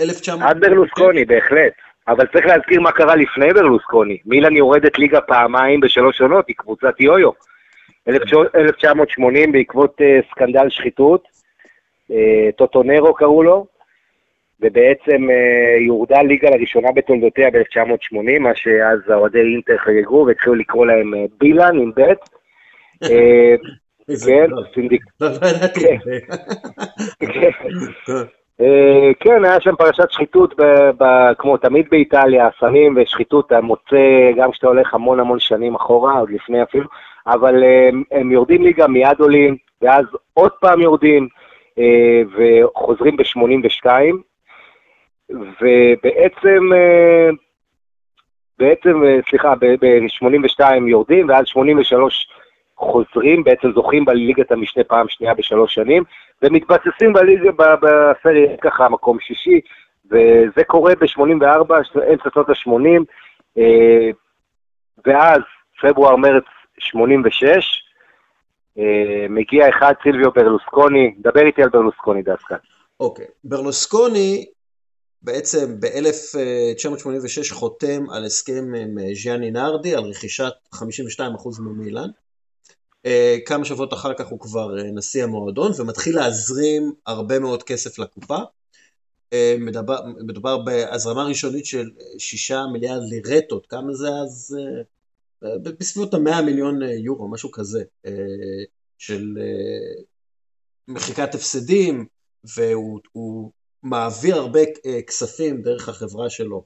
1900? עד ברלוסקוני, בהחלט. אבל צריך להזכיר מה קרה לפני ברלוסקוני. מילאן יורדת ליגה פעמיים בשלוש עונות, היא קבוצת יויו. 1980 בעקבות uh, סקנדל שחיתות, uh, טוטונרו קראו לו, ובעצם uh, יורדה ליגה לראשונה בתולדותיה ב-1980, מה שאז האוהדי אינטר חגגו והתחילו לקרוא להם בילן עם ב'. כן, סינדיק. אה, כן, היה שם פרשת שחיתות, כמו תמיד באיטליה, סמים ושחיתות, אתה מוצא, גם כשאתה הולך המון המון שנים אחורה, עוד לפני אפילו, אבל אה, הם יורדים ליגה, מיד עולים, ואז עוד פעם יורדים, אה, וחוזרים ב-82, ובעצם, בעצם, סליחה, ב-82 יורדים, ואז 83 חוזרים, בעצם זוכים בליגת המשנה פעם שנייה בשלוש שנים, ומתבססים בליגה, בסריה ככה מקום שישי, וזה קורה ב-84, אמצע שנות ה-80, אה, ואז פברואר-מרץ 86, אה, מגיע אחד סילביו ברלוסקוני, דבר איתי על ברלוסקוני דווקא. אוקיי, okay. ברלוסקוני בעצם ב-1986 חותם על הסכם עם אה, ז'אני נרדי על רכישת 52% ממילן. אה, כמה שבועות אחר כך הוא כבר אה, נשיא המועדון ומתחיל להזרים הרבה מאוד כסף לקופה. אה, מדבר, מדובר בהזרמה ראשונית של שישה מיליארד לירטות, כמה זה אז? בסביבות המאה מיליון יורו, משהו כזה, של מחיקת הפסדים, והוא מעביר הרבה כספים דרך החברה שלו,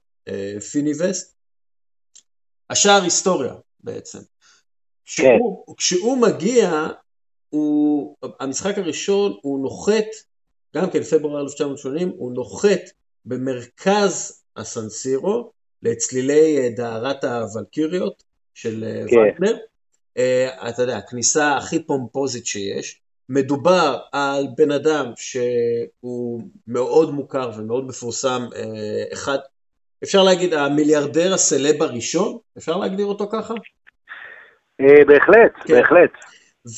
פיניבסט. השאר היסטוריה בעצם. כשהוא, כן. כשהוא מגיע, הוא, המשחק הראשון הוא נוחת, גם כן פברואר 1980, הוא נוחת במרכז הסנסירו, לצלילי אה, דהרת הוולקיריות של אה, כן. וגנר. Uh, אתה יודע, הכניסה הכי פומפוזית שיש. מדובר על בן אדם שהוא מאוד מוכר ומאוד מפורסם, uh, אחד, אפשר להגיד המיליארדר הסלב הראשון, אפשר להגדיר אותו ככה? אה, בהחלט, כן. בהחלט.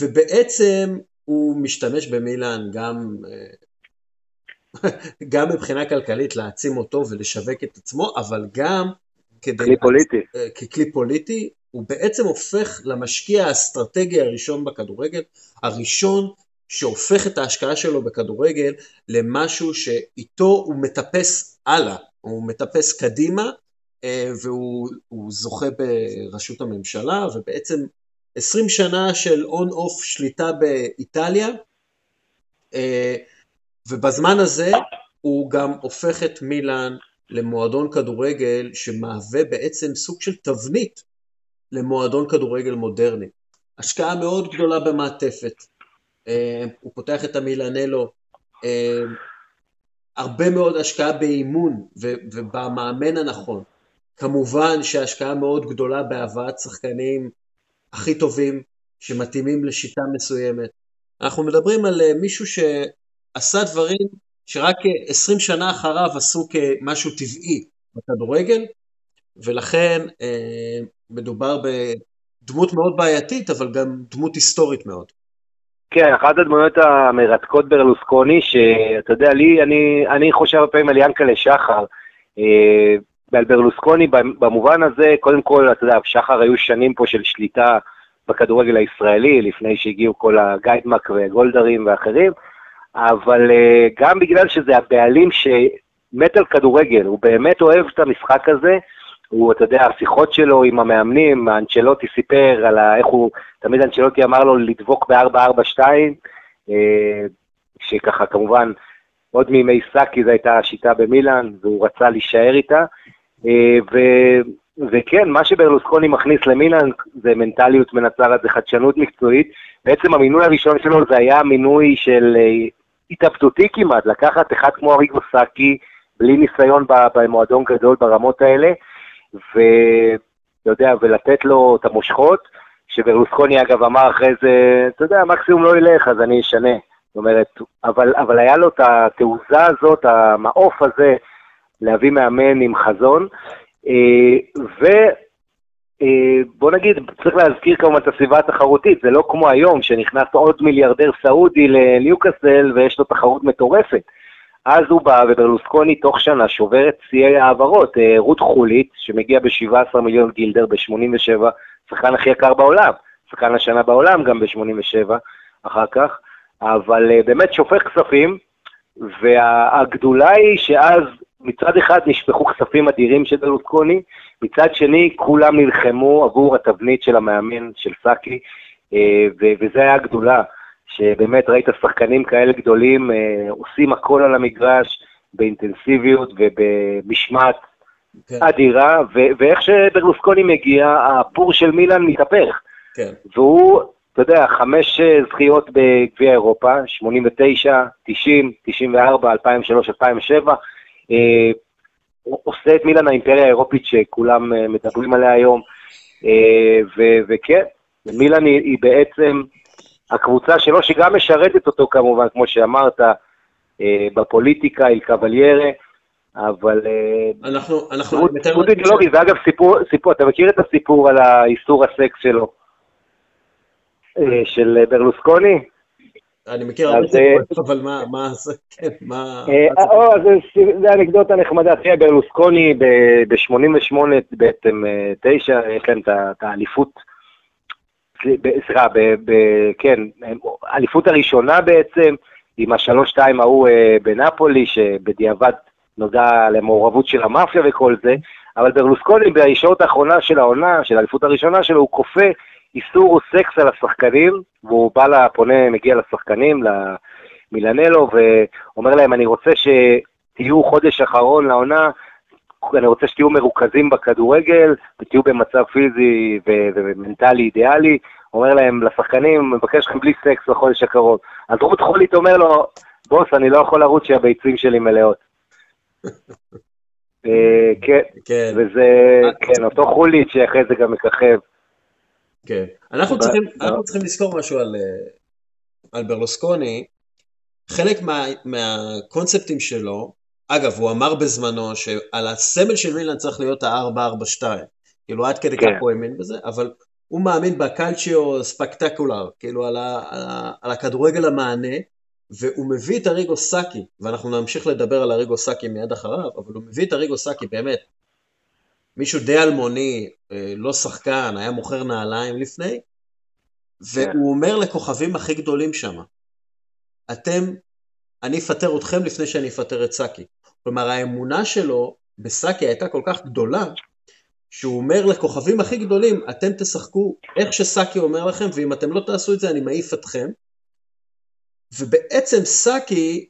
ובעצם הוא משתמש במילאן גם, אה, גם מבחינה כלכלית להעצים אותו ולשווק את עצמו, אבל גם כדי... כלי פוליטי. אה, ככלי פוליטי, הוא בעצם הופך למשקיע האסטרטגי הראשון בכדורגל, הראשון שהופך את ההשקעה שלו בכדורגל למשהו שאיתו הוא מטפס הלאה, הוא מטפס קדימה והוא זוכה בראשות הממשלה, ובעצם 20 שנה של און-אוף שליטה באיטליה, אה, ובזמן הזה הוא גם הופך את מילאן למועדון כדורגל שמהווה בעצם סוג של תבנית למועדון כדורגל מודרני. השקעה מאוד גדולה במעטפת, אה, הוא פותח את המילנלו, הרבה מאוד השקעה באימון ובמאמן הנכון. כמובן שהשקעה מאוד גדולה בהבאת שחקנים הכי טובים, שמתאימים לשיטה מסוימת. אנחנו מדברים על אה, מישהו שעשה דברים שרק 20 שנה אחריו עשו כמשהו טבעי בכדורגל, ולכן אה, מדובר בדמות מאוד בעייתית, אבל גם דמות היסטורית מאוד. כן, אחת הדמויות המרתקות ברלוסקוני, שאתה יודע, לי, אני, אני חושב הרבה פעמים על ינקלה שחר, אה, ועל ברלוסקוני במובן הזה, קודם כל, אתה יודע, שחר היו שנים פה של שליטה בכדורגל הישראלי, לפני שהגיעו כל הגיידמק והגולדרים ואחרים, אבל uh, גם בגלל שזה הבעלים שמת על כדורגל, הוא באמת אוהב את המשחק הזה, הוא, אתה יודע, השיחות שלו עם המאמנים, אנצ'לוטי סיפר על איך הוא, תמיד אנצ'לוטי אמר לו לדבוק ב-442, אה, שככה כמובן, עוד מימי סאקי זו הייתה השיטה במילאן, והוא רצה להישאר איתה. אה, ו, וכן, מה שברלוסקוני מכניס למילאן זה מנטליות מנצרת, זה חדשנות מקצועית. בעצם המינוי הראשון שלו זה היה מינוי של אה, התאבדותי כמעט, לקחת אחד כמו אריגו סאקי, בלי ניסיון במועדון גדול ברמות האלה, ואתה יודע, ולתת לו את המושכות, שברלוסקוני אגב אמר אחרי זה, אתה יודע, מקסימום לא ילך, אז אני אשנה. זאת אומרת, אבל, אבל היה לו את התעוזה הזאת, המעוף הזה, להביא מאמן עם חזון, אה, אה, בוא נגיד, צריך להזכיר כמובן את הסביבה התחרותית, זה לא כמו היום, שנכנס עוד מיליארדר סעודי לניוקאסל ויש לו תחרות מטורפת. אז הוא בא, וברלוסקוני תוך שנה שובר את שיאי ההעברות. אה, רות חולית, שמגיע ב-17 מיליון גילדר ב-87, שחקן הכי יקר בעולם, שחקן השנה בעולם גם ב-87 אחר כך, אבל אה, באמת שופך כספים, והגדולה היא שאז מצד אחד נשפכו כספים אדירים של ברלוסקוני, מצד שני כולם נלחמו עבור התבנית של המאמן, של סאקי, אה, וזה היה הגדולה. שבאמת ראית שחקנים כאלה גדולים אה, עושים הכל על המגרש באינטנסיביות ובמשמעת כן. אדירה, ו- ואיך שברלוסקוני מגיע, הפור של מילאן מתהפך. כן. והוא, אתה יודע, חמש אה, זכיות בגביע אירופה, 89, 90, 94, 2003, 2007, אה, עושה את מילאן האימפריה האירופית שכולם אה, מדברים עליה היום, אה, ו- וכן, מילאן היא, היא בעצם הקבוצה שלו, שגם משרתת אותו כמובן, כמו שאמרת, אה, בפוליטיקה, אל קבליירה, אבל... אה, אנחנו, אנחנו... זכות אידיאולוגית, זה אגב סיפור, סיפור, אתה מכיר את הסיפור על האיסור הסקס שלו, אה, של ברלוסקוני? אני מכיר הרבה סיפורים, אבל מה, מה זה, כן, מה... או, זה אנקדוטה נחמדה, תראה, ברלוסקוני ב-88 בעצם, תשע, יש להם את האליפות. סליחה, כן, האליפות הראשונה בעצם, עם השלוש-שתיים ההוא אה, בנפולי, שבדיעבד נודע למעורבות של המאפיה וכל זה, אבל ברלוסקוני בישורת האחרונה של העונה, של האליפות הראשונה שלו, הוא כופה איסור סקס על השחקנים, והוא בא לפונה, מגיע לשחקנים, למילנלו, ואומר להם, אני רוצה שתהיו חודש אחרון לעונה, אני רוצה שתהיו מרוכזים בכדורגל, ותהיו במצב פיזי ומנטלי אידיאלי. אומר להם, לשחקנים, מבקש לכם בלי סקס בחודש הקרוב. אז רות חולית אומר לו, בוס, אני לא יכול לרוץ שהביצים שלי מלאות. אה, כן, כן, וזה, כן, אותו חולית שאחרי זה גם מככב. כן, אנחנו צריכים לזכור משהו על אה, ברלוסקוני, חלק מהקונספטים שלו, אגב, הוא אמר בזמנו שעל הסמל של מילן צריך להיות ה-442. כאילו עד כדי כך כן. הוא האמין בזה, אבל הוא מאמין בקלצ'יו ספקטקולר, כאילו על, ה, על, ה, על הכדורגל המענה, והוא מביא את אריגו סאקי, ואנחנו נמשיך לדבר על אריגו סאקי מיד אחריו, אבל הוא מביא את אריגו סאקי באמת, מישהו די אלמוני, אה, לא שחקן, היה מוכר נעליים לפני, והוא כן. אומר לכוכבים הכי גדולים שם, אתם אני אפטר אתכם לפני שאני אפטר את סאקי. כלומר, האמונה שלו בסאקי הייתה כל כך גדולה, שהוא אומר לכוכבים הכי גדולים, אתם תשחקו איך שסאקי אומר לכם, ואם אתם לא תעשו את זה אני מעיף אתכם. ובעצם סאקי,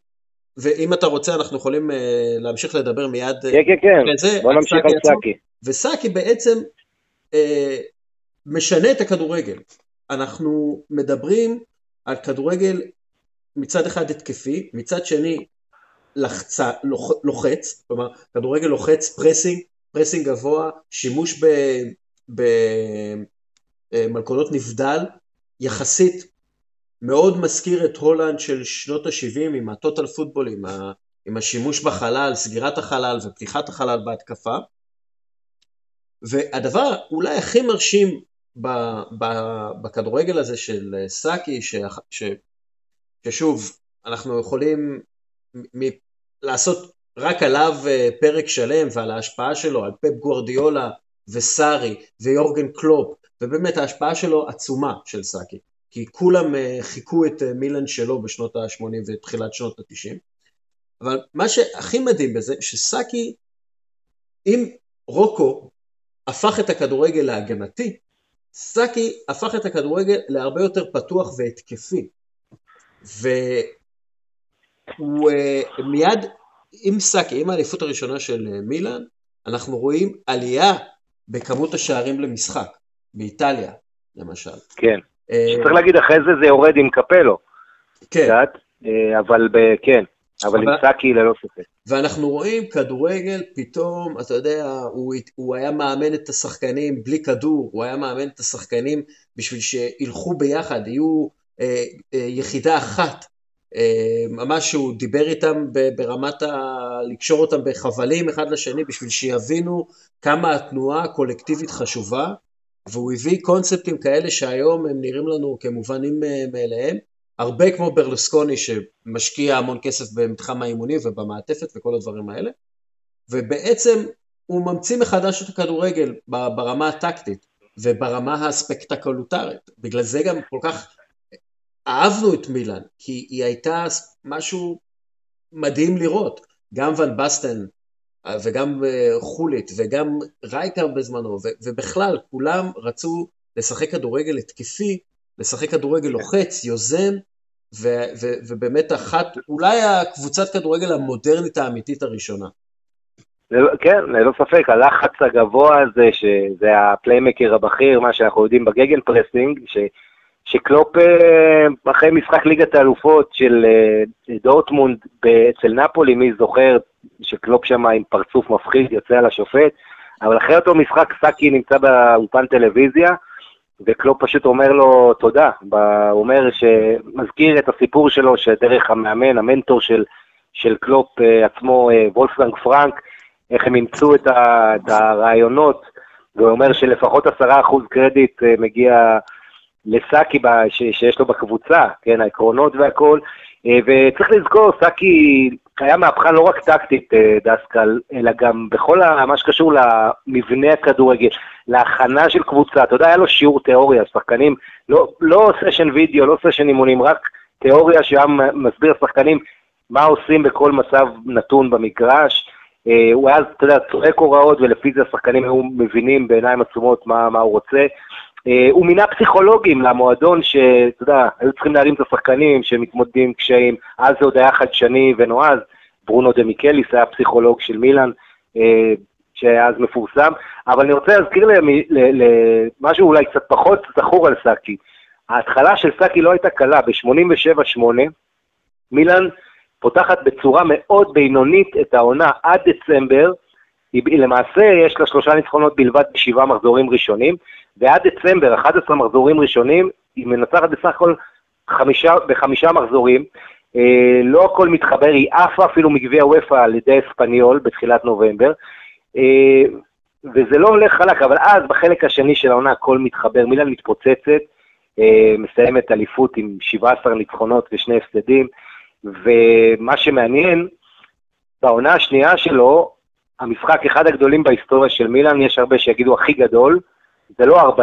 ואם אתה רוצה אנחנו יכולים uh, להמשיך לדבר מיד. כן, כן, כן, זה, בוא נמשיך על סאקי. וסאקי בעצם אה, משנה את הכדורגל. אנחנו מדברים על כדורגל מצד אחד התקפי, מצד שני לחצה, לוח, לוחץ, כלומר כדורגל לוחץ, pressing, pressing גבוה, שימוש במלכודות נבדל, יחסית מאוד מזכיר את הולנד של שנות ה-70 עם ה total football, עם, ה, עם השימוש בחלל, סגירת החלל ופתיחת החלל בהתקפה. והדבר אולי הכי מרשים בכדורגל הזה של סאקי, ש, ש, ששוב, אנחנו יכולים מ- לעשות רק עליו אה, פרק שלם ועל ההשפעה שלו, על פפ גוורדיולה וסארי ויורגן קלופ, ובאמת ההשפעה שלו עצומה של סאקי, כי כולם אה, חיקו את אה, מילן שלו בשנות ה-80 ותחילת שנות ה-90, אבל מה שהכי מדהים בזה, שסאקי, אם רוקו הפך את הכדורגל להגנתי, סאקי הפך את הכדורגל להרבה יותר פתוח והתקפי. והוא אה, מיד עם סאקי, עם האליפות הראשונה של מילאן, אנחנו רואים עלייה בכמות השערים למשחק, באיטליה למשל. כן, אה, צריך להגיד אחרי זה זה יורד עם קפלו. כן. אבל כן, אבל עם סאקי ללא ספק. ואנחנו רואים כדורגל, פתאום, אתה יודע, הוא, הוא היה מאמן את השחקנים בלי כדור, הוא היה מאמן את השחקנים בשביל שילכו ביחד, יהיו אה, אה, יחידה אחת, אה, ממש שהוא דיבר איתם ברמת ה... לקשור אותם בחבלים אחד לשני בשביל שיבינו כמה התנועה הקולקטיבית חשובה והוא הביא קונספטים כאלה שהיום הם נראים לנו כמובנים מאליהם, הרבה כמו ברלוסקוני שמשקיע המון כסף במתחם האימונים ובמעטפת וכל הדברים האלה, ובעצם הוא ממציא מחדש את הכדורגל ברמה הטקטית וברמה הספקטקולוטרית. בגלל זה גם כל כך אהבנו את מילאן, כי היא הייתה משהו מדהים לראות. גם ון בסטן וגם אה, חולית וגם רייקר בזמנו, ובכלל כולם רצו לשחק כדורגל התקפי, לשחק כדורגל לוחץ, יוזם, ובאמת אחת, אולי הקבוצת כדורגל המודרנית האמיתית הראשונה. כן, ללא ספק, הלחץ הגבוה הזה, שזה ה playmaker הבכיר, מה שאנחנו יודעים ב Gegenpressing, ש, שקלופ אה, אחרי משחק ליגת האלופות של אה, דורטמונד אצל נפולי, מי זוכר שקלופ שם עם פרצוף מפחיד יוצא על השופט, אבל אחרי אותו משחק סאקי נמצא באולפן טלוויזיה, וקלופ פשוט אומר לו תודה, הוא אומר שמזכיר את הסיפור שלו שדרך המאמן, המנטור של, של קלופ אה, עצמו, וולפגנג פרנק, איך הם אימצו את, את הרעיונות, והוא אומר שלפחות עשרה אחוז קרדיט מגיע לסאקי שיש לו בקבוצה, כן, העקרונות והכל, אה, וצריך לזכור, סאקי היה מהפכן לא רק טקטית, אה, דסקל, אלא גם בכל מה שקשור למבנה הכדורגל, להכנה של קבוצה, אתה יודע, היה לו שיעור תיאוריה, שחקנים, לא, לא סשן וידאו, לא סשן אימונים, רק תיאוריה שהיה מסביר לשחקנים מה עושים בכל מצב נתון במגרש, אה, הוא היה, אתה יודע, צועק הוראות, ולפי זה השחקנים היו מבינים בעיניים עצומות מה, מה הוא רוצה. אה, הוא מינה פסיכולוגים למועדון שאתה יודע, היו צריכים להרים את השחקנים שמתמודדים עם קשיים, אז זה עוד היה חדשני ונועז, ברונו דה מיקליס היה פסיכולוג של מילאן, אה, שהיה אז מפורסם, אבל אני רוצה להזכיר למשהו אולי קצת פחות זכור על סאקי. ההתחלה של סאקי לא הייתה קלה, ב-87-8, מילאן פותחת בצורה מאוד בינונית את העונה עד דצמבר, היא, למעשה יש לה שלושה ניצחונות בלבד בשבעה מחזורים ראשונים, ועד דצמבר, 11 מחזורים ראשונים, היא מנצחת בסך הכל חמישה, בחמישה מחזורים. אה, לא הכל מתחבר, היא עפה אפילו מגביע וופא על ידי אספניול בתחילת נובמבר, אה, וזה לא הולך חלק, אבל אז בחלק השני של העונה הכל מתחבר, מילן מתפוצצת, אה, מסיימת אליפות עם 17 ניצחונות ושני הפסדים. ומה שמעניין, בעונה השנייה שלו, המשחק אחד הגדולים בהיסטוריה של מילאן, יש הרבה שיגידו הכי גדול, זה לא 4-0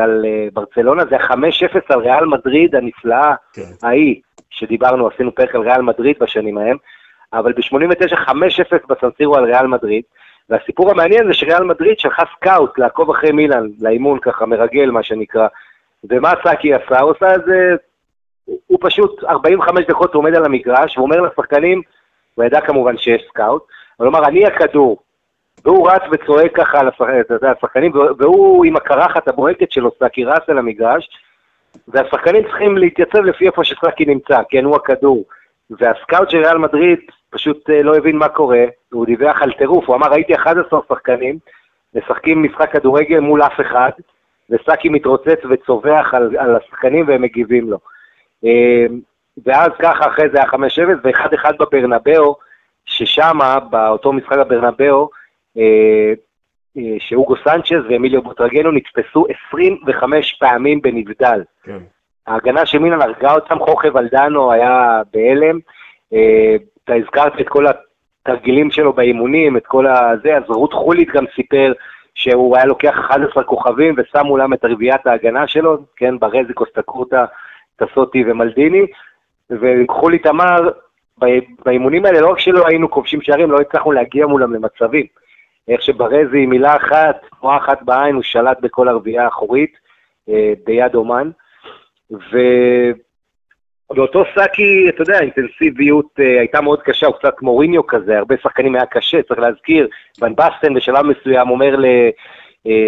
על אה, ברצלונה, זה 5-0 על ריאל מדריד הנפלאה כן. ההיא, שדיברנו, עשינו פרק על ריאל מדריד בשנים ההם, אבל ב-89 5-0 בסן סירו על ריאל מדריד, והסיפור המעניין זה שריאל מדריד שלחה סקאוט לעקוב אחרי מילאן, לאימון ככה, מרגל מה שנקרא, ומה סאקי עשה? הוא עשה איזה הוא פשוט 45 דקות עומד על המגרש, ואומר לשחקנים, הוא ידע כמובן שיש סקאוט, הוא אומר, אני הכדור. והוא רץ וצועק ככה על השחקנים, והוא עם הקרחת הבוהקת שלו, סאקי רץ על המגרש, והשחקנים צריכים להתייצב לפי איפה שסאקי נמצא, כן, הוא הכדור. והסקאוט של ריאל מדריד פשוט אה, לא הבין מה קורה, הוא דיווח על טירוף, הוא אמר, ראיתי 11 שחקנים, משחקים משחק כדורגל מול אף אחד, וסאקי מתרוצץ וצווח על, על השחקנים והם מגיבים לו. אמ, ואז ככה אחרי זה היה 5-0 ו-1-1 בברנבאו, ששם, באותו משחק בברנבאו, אה, אה, שאוגו סנצ'ז ואמיליו בוטרגנו נתפסו 25 פעמים בנבדל. כן. ההגנה של מילן הרגה אותם, חוכב אלדנו היה בהלם. אה, אתה הזכרת את כל התרגילים שלו באימונים, את כל הזה, אז רות חולית גם סיפר שהוא היה לוקח 11 כוכבים ושם מולם את רביעיית ההגנה שלו, כן, ברזיקוס טקורטה טסוטי ומלדיני, וקחו לי תמר, באימונים האלה לא רק שלא היינו כובשים שערים, לא הצלחנו להגיע מולם למצבים. איך שברזי, מילה אחת, תנועה אחת בעין, הוא שלט בכל הרביעייה האחורית, אה, ביד אומן. ובאותו סאקי, אתה יודע, האינטנסיביות אה, הייתה מאוד קשה, הוא קצת מוריניו כזה, הרבה שחקנים היה קשה, צריך להזכיר, ון בסטן בשלב מסוים אומר אה,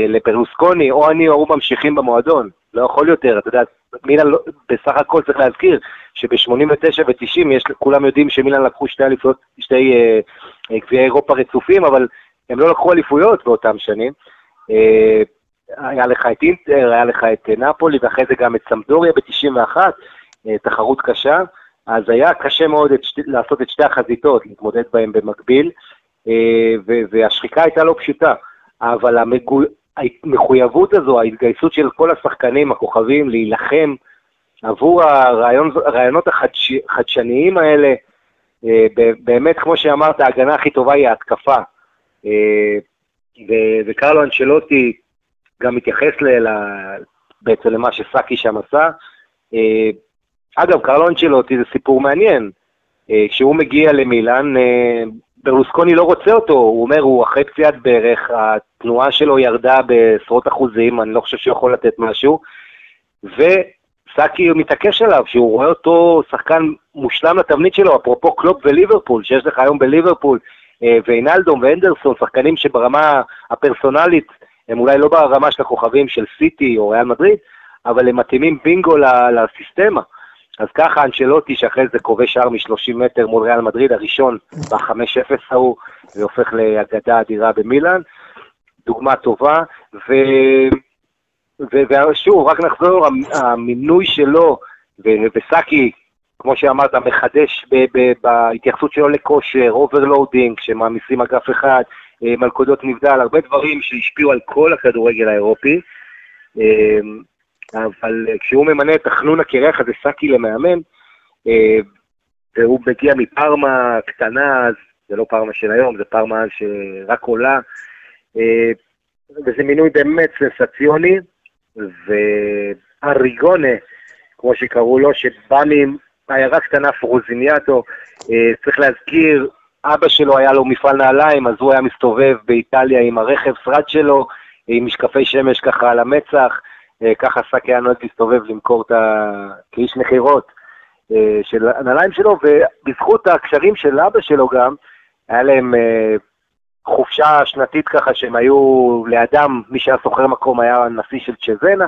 לפרלוסקוני, או אני או הוא ממשיכים במועדון, לא יכול יותר, אתה יודע, מילן לא, בסך הכל צריך להזכיר שב-89 ו-90 יש, כולם יודעים שמילן לקחו שתי אליפויות, שתי אה, אה, גביעי אירופה רצופים, אבל הם לא לקחו אליפויות באותם שנים. אה, היה לך את אינטר, היה לך את נפולי, ואחרי זה גם את סמדוריה ב-91, אה, תחרות קשה, אז היה קשה מאוד את, לעשות את שתי החזיתות, להתמודד בהן במקביל, אה, והשחיקה הייתה לא פשוטה, אבל המגו... המחויבות הזו, ההתגייסות של כל השחקנים, הכוכבים, להילחם עבור הרעיונות החדש, החדשניים האלה, אה, באמת, כמו שאמרת, ההגנה הכי טובה היא ההתקפה. אה, וקרלו אנשלוטי גם מתייחס ל, ל, בעצם למה שסאקי שם עשה. אה, אגב, קרלו אנצ'לוטי זה סיפור מעניין. כשהוא מגיע למילאן, ברלוסקוני לא רוצה אותו, הוא אומר, הוא אחרי פציעת ברך, התנועה שלו ירדה בעשרות אחוזים, אני לא חושב שהוא יכול לתת משהו, וסאקי מתעקש עליו, שהוא רואה אותו שחקן מושלם לתבנית שלו, אפרופו קלופ וליברפול, שיש לך היום בליברפול, אה, ואינלדום ואנדרסון, שחקנים שברמה הפרסונלית הם אולי לא ברמה של הכוכבים של סיטי או ריאל מדריד, אבל הם מתאימים בינגו לסיסטמה. אז ככה אנצ'לוטי, שאחרי זה כובש שער מ-30 מטר מול ריאל מדריד, הראשון ב-5-0 ההוא, והופך לאגדה אדירה במילאן. דוגמה טובה, ו... ושוב, רק נחזור, המינוי שלו, וסאקי, כמו שאמרת, מחדש בהתייחסות שלו לכושר, overloading, שמעמיסים אגף אחד, אה, מלכודות נבדל, הרבה דברים שהשפיעו על כל הכדורגל האירופי. אה, אבל אה, כשהוא ממנה את החנון הקרח הזה, סאקי למאמן, והוא מגיע מפרמה קטנה, זה לא פרמה של היום, זה פרמה שרק עולה, וזה מינוי באמת סנסציוני, ואריגונה, כמו שקראו לו, שבא מעיירה קטנה פרוזיניאטו, צריך להזכיר, אבא שלו היה לו מפעל נעליים, אז הוא היה מסתובב באיטליה עם הרכב שרד שלו, עם משקפי שמש ככה על המצח, אה, ככה סאקי היה נוהג להסתובב למכור את ה... כאיש מכירות אה, של הנעליים שלו, ובזכות הקשרים של אבא שלו גם, היה להם אה, חופשה שנתית ככה שהם היו לידם, מי שהיה סוחר מקום היה הנשיא של צ'זנה,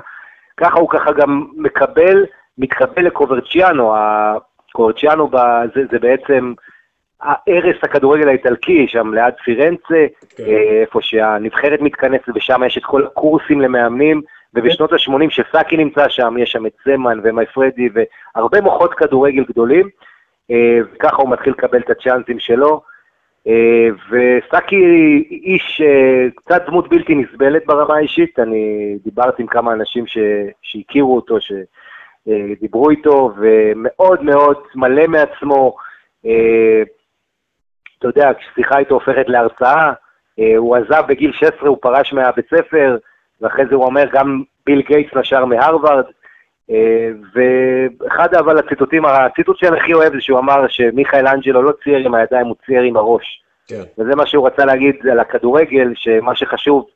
ככה הוא ככה גם מקבל, מתקבל לקוברצ'יאנו, הקוברצ'יאנו זה, זה בעצם ערש הכדורגל האיטלקי, שם ליד פירנצה, כן. איפה שהנבחרת מתכנסת ושם יש את כל הקורסים למאמנים, ובשנות ה-80 שסאקי נמצא שם, יש שם את זמן ומייפרדי והרבה מוחות כדורגל גדולים, אה, וככה הוא מתחיל לקבל את הצ'אנסים שלו. אה, וסאקי איש, אה, קצת דמות בלתי נסבלת ברמה האישית, אני דיברתי עם כמה אנשים ש, שהכירו אותו, שדיברו איתו, ומאוד מאוד מלא מעצמו. אתה יודע, כששיחה איתו הופכת להרצאה, הוא עזב בגיל 16, הוא פרש מהבית ספר, ואחרי זה הוא אומר, גם ביל גייטס נשר מהרווארד, אה, ואחד אבל הציטוטים, הציטוט שאני הכי אוהב זה שהוא אמר שמיכאל אנג'לו לא צייר עם הידיים, הוא צייר עם הראש. כן. וזה מה שהוא רצה להגיד על הכדורגל, שמה שחשוב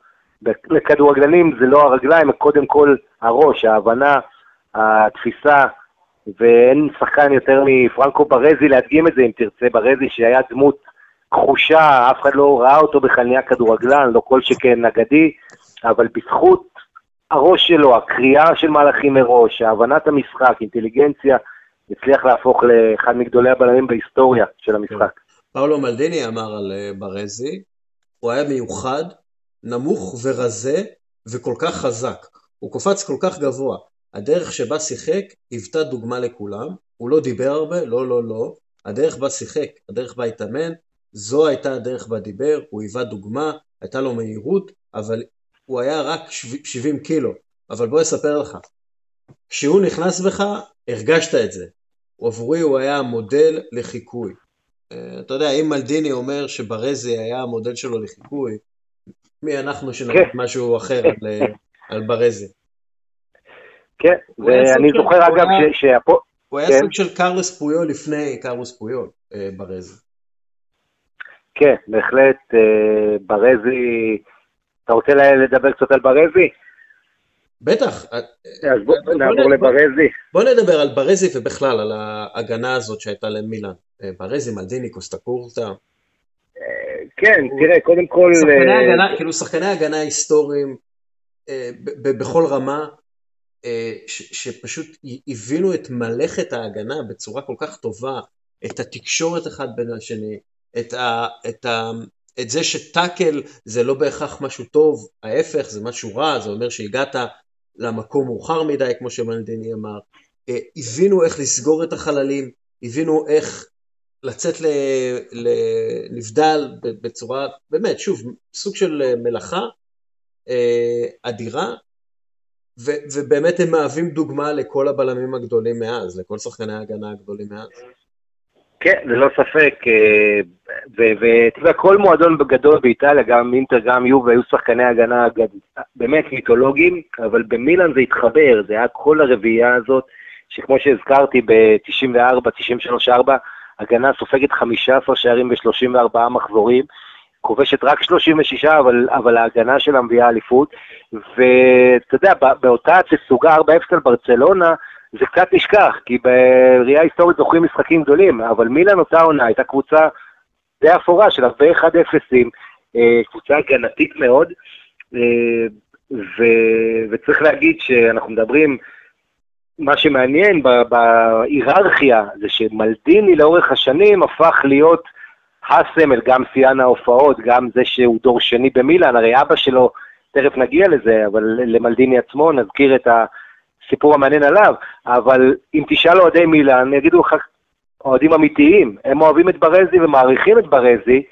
לכדורגלנים זה לא הרגליים, קודם כל הראש, ההבנה, התפיסה, ואין שחקן יותר מפרנקו ברזי להדגים את זה, אם תרצה, ברזי שהיה דמות כחושה, אף אחד לא ראה אותו בכלל נהיה כדורגלן, לא כל שכן אגדי, אבל בזכות הראש שלו, הקריאה של מהלכים מראש, הבנת המשחק, אינטליגנציה, הצליח להפוך לאחד מגדולי הבלמים בהיסטוריה של המשחק. פאולו מלדיני אמר על אה, ברזי, הוא היה מיוחד, נמוך ורזה וכל כך חזק. הוא קופץ כל כך גבוה. הדרך שבה שיחק היוותה דוגמה לכולם, הוא לא דיבר הרבה, לא, לא, לא. הדרך בה שיחק, הדרך בה התאמן, זו הייתה הדרך בה דיבר, הוא היווה דוגמה, הייתה לו מהירות, אבל הוא היה רק 70 קילו, אבל בוא אספר לך, כשהוא נכנס בך, הרגשת את זה. עבורי הוא היה מודל לחיקוי. אה, אתה יודע, אם מלדיני אומר שברזי היה המודל שלו לחיקוי, מי אנחנו שנגיד כן. משהו אחר על, אה, על ברזי? כן, ואני זוכר אגב שהפו... הוא היה כן. סוג של קרלוס פויול לפני קרלוס פויול, אה, ברזי. כן, בהחלט ברזי אתה רוצה לדבר קצת על ברזי? בטח. אז בוא נעבור לברזי. בוא נדבר על ברזי ובכלל על ההגנה הזאת שהייתה למילאן. אה, ברזי, מלדיני, קוסטה קורטה. אה, כן, תראה, קודם כל... שחקני אה, הגנה, כאילו שחקני הגנה היסטוריים בכל רמה, שפשוט הבינו את מלאכת ההגנה בצורה כל כך טובה, את התקשורת אחד בין השני, את, ה, את, ה, את זה שטאקל זה לא בהכרח משהו טוב, ההפך זה משהו רע, זה אומר שהגעת למקום מאוחר מדי, כמו שמלדיני אמר. אה, הבינו איך לסגור את החללים, הבינו איך לצאת לנבדל בצורה, באמת, שוב, סוג של אה, מלאכה, אדירה, ו- ובאמת הם מהווים דוגמה לכל הבלמים הגדולים מאז, לכל שחקני ההגנה הגדולים מאז. כן, ללא ספק, אה, ואתה יודע, כל מועדון גדול באיטליה, גם אינטר, גם יובה, היו שחקני הגנה באמת מיתולוגיים, אבל במילאן זה התחבר, זה היה כל הרביעייה הזאת, שכמו שהזכרתי, ב-94, 93, 4, הגנה סופגת 15 שערים ב-34 מחזורים, כובשת רק 36, אבל, אבל ההגנה שלה מביאה אליפות, ואתה יודע, באותה תסוגה 4-0 על ברצלונה, זה קצת נשכח, כי בראייה היסטורית זוכרים משחקים גדולים, אבל מילאן אותה עונה הייתה קבוצה די אפורה של הרבה 1-0, אה, קבוצה הגנתית מאוד, אה, ו, וצריך להגיד שאנחנו מדברים, מה שמעניין בהיררכיה זה שמלדיני לאורך השנים הפך להיות הסמל, גם שיאן ההופעות, גם זה שהוא דור שני במילאן, הרי אבא שלו, תכף נגיע לזה, אבל למלדיני עצמו נזכיר את. הסיפור המעניין עליו, אבל אם תשאל אוהדי מילאן, יגידו לך, אוהדים אמיתיים, הם אוהבים את ברזי ומעריכים את ברזי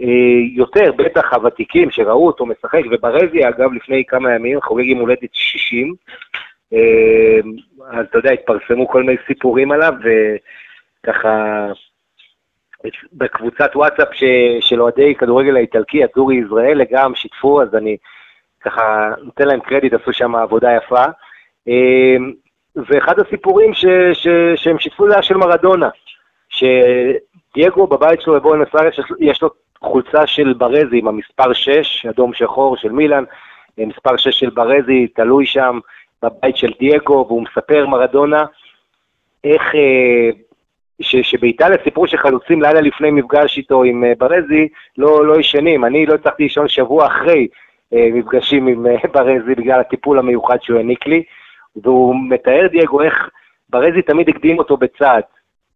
אה, יותר, בטח הוותיקים שראו אותו משחק, וברזי, אגב, לפני כמה ימים חוגג עם הולדת 60, אה, אז אתה יודע, התפרסמו כל מיני סיפורים עליו, וככה, בקבוצת וואטסאפ ש, של אוהדי כדורגל האיטלקי, אזורי ישראל, גם שיתפו, אז אני ככה נותן להם קרדיט, עשו שם עבודה יפה. אמ, ואחד הסיפורים ש, ש, שהם שיתפו זה היה של מרדונה, שדייגו בבית שלו בבואנוס איירס יש לו חולצה של ברזי עם המספר 6, אדום שחור של מילאן, מספר 6 של ברזי תלוי שם בבית של דייגו, והוא מספר מרדונה איך, אה, שבאיטליה סיפרו שחלוצים לילה לפני מפגש איתו עם אה, ברזי לא, לא ישנים, אני לא הצלחתי לישון שבוע אחרי אה, מפגשים עם ברזי בגלל הטיפול המיוחד שהוא העניק לי. והוא מתאר דייגו איך ברזי תמיד הקדים אותו בצעד,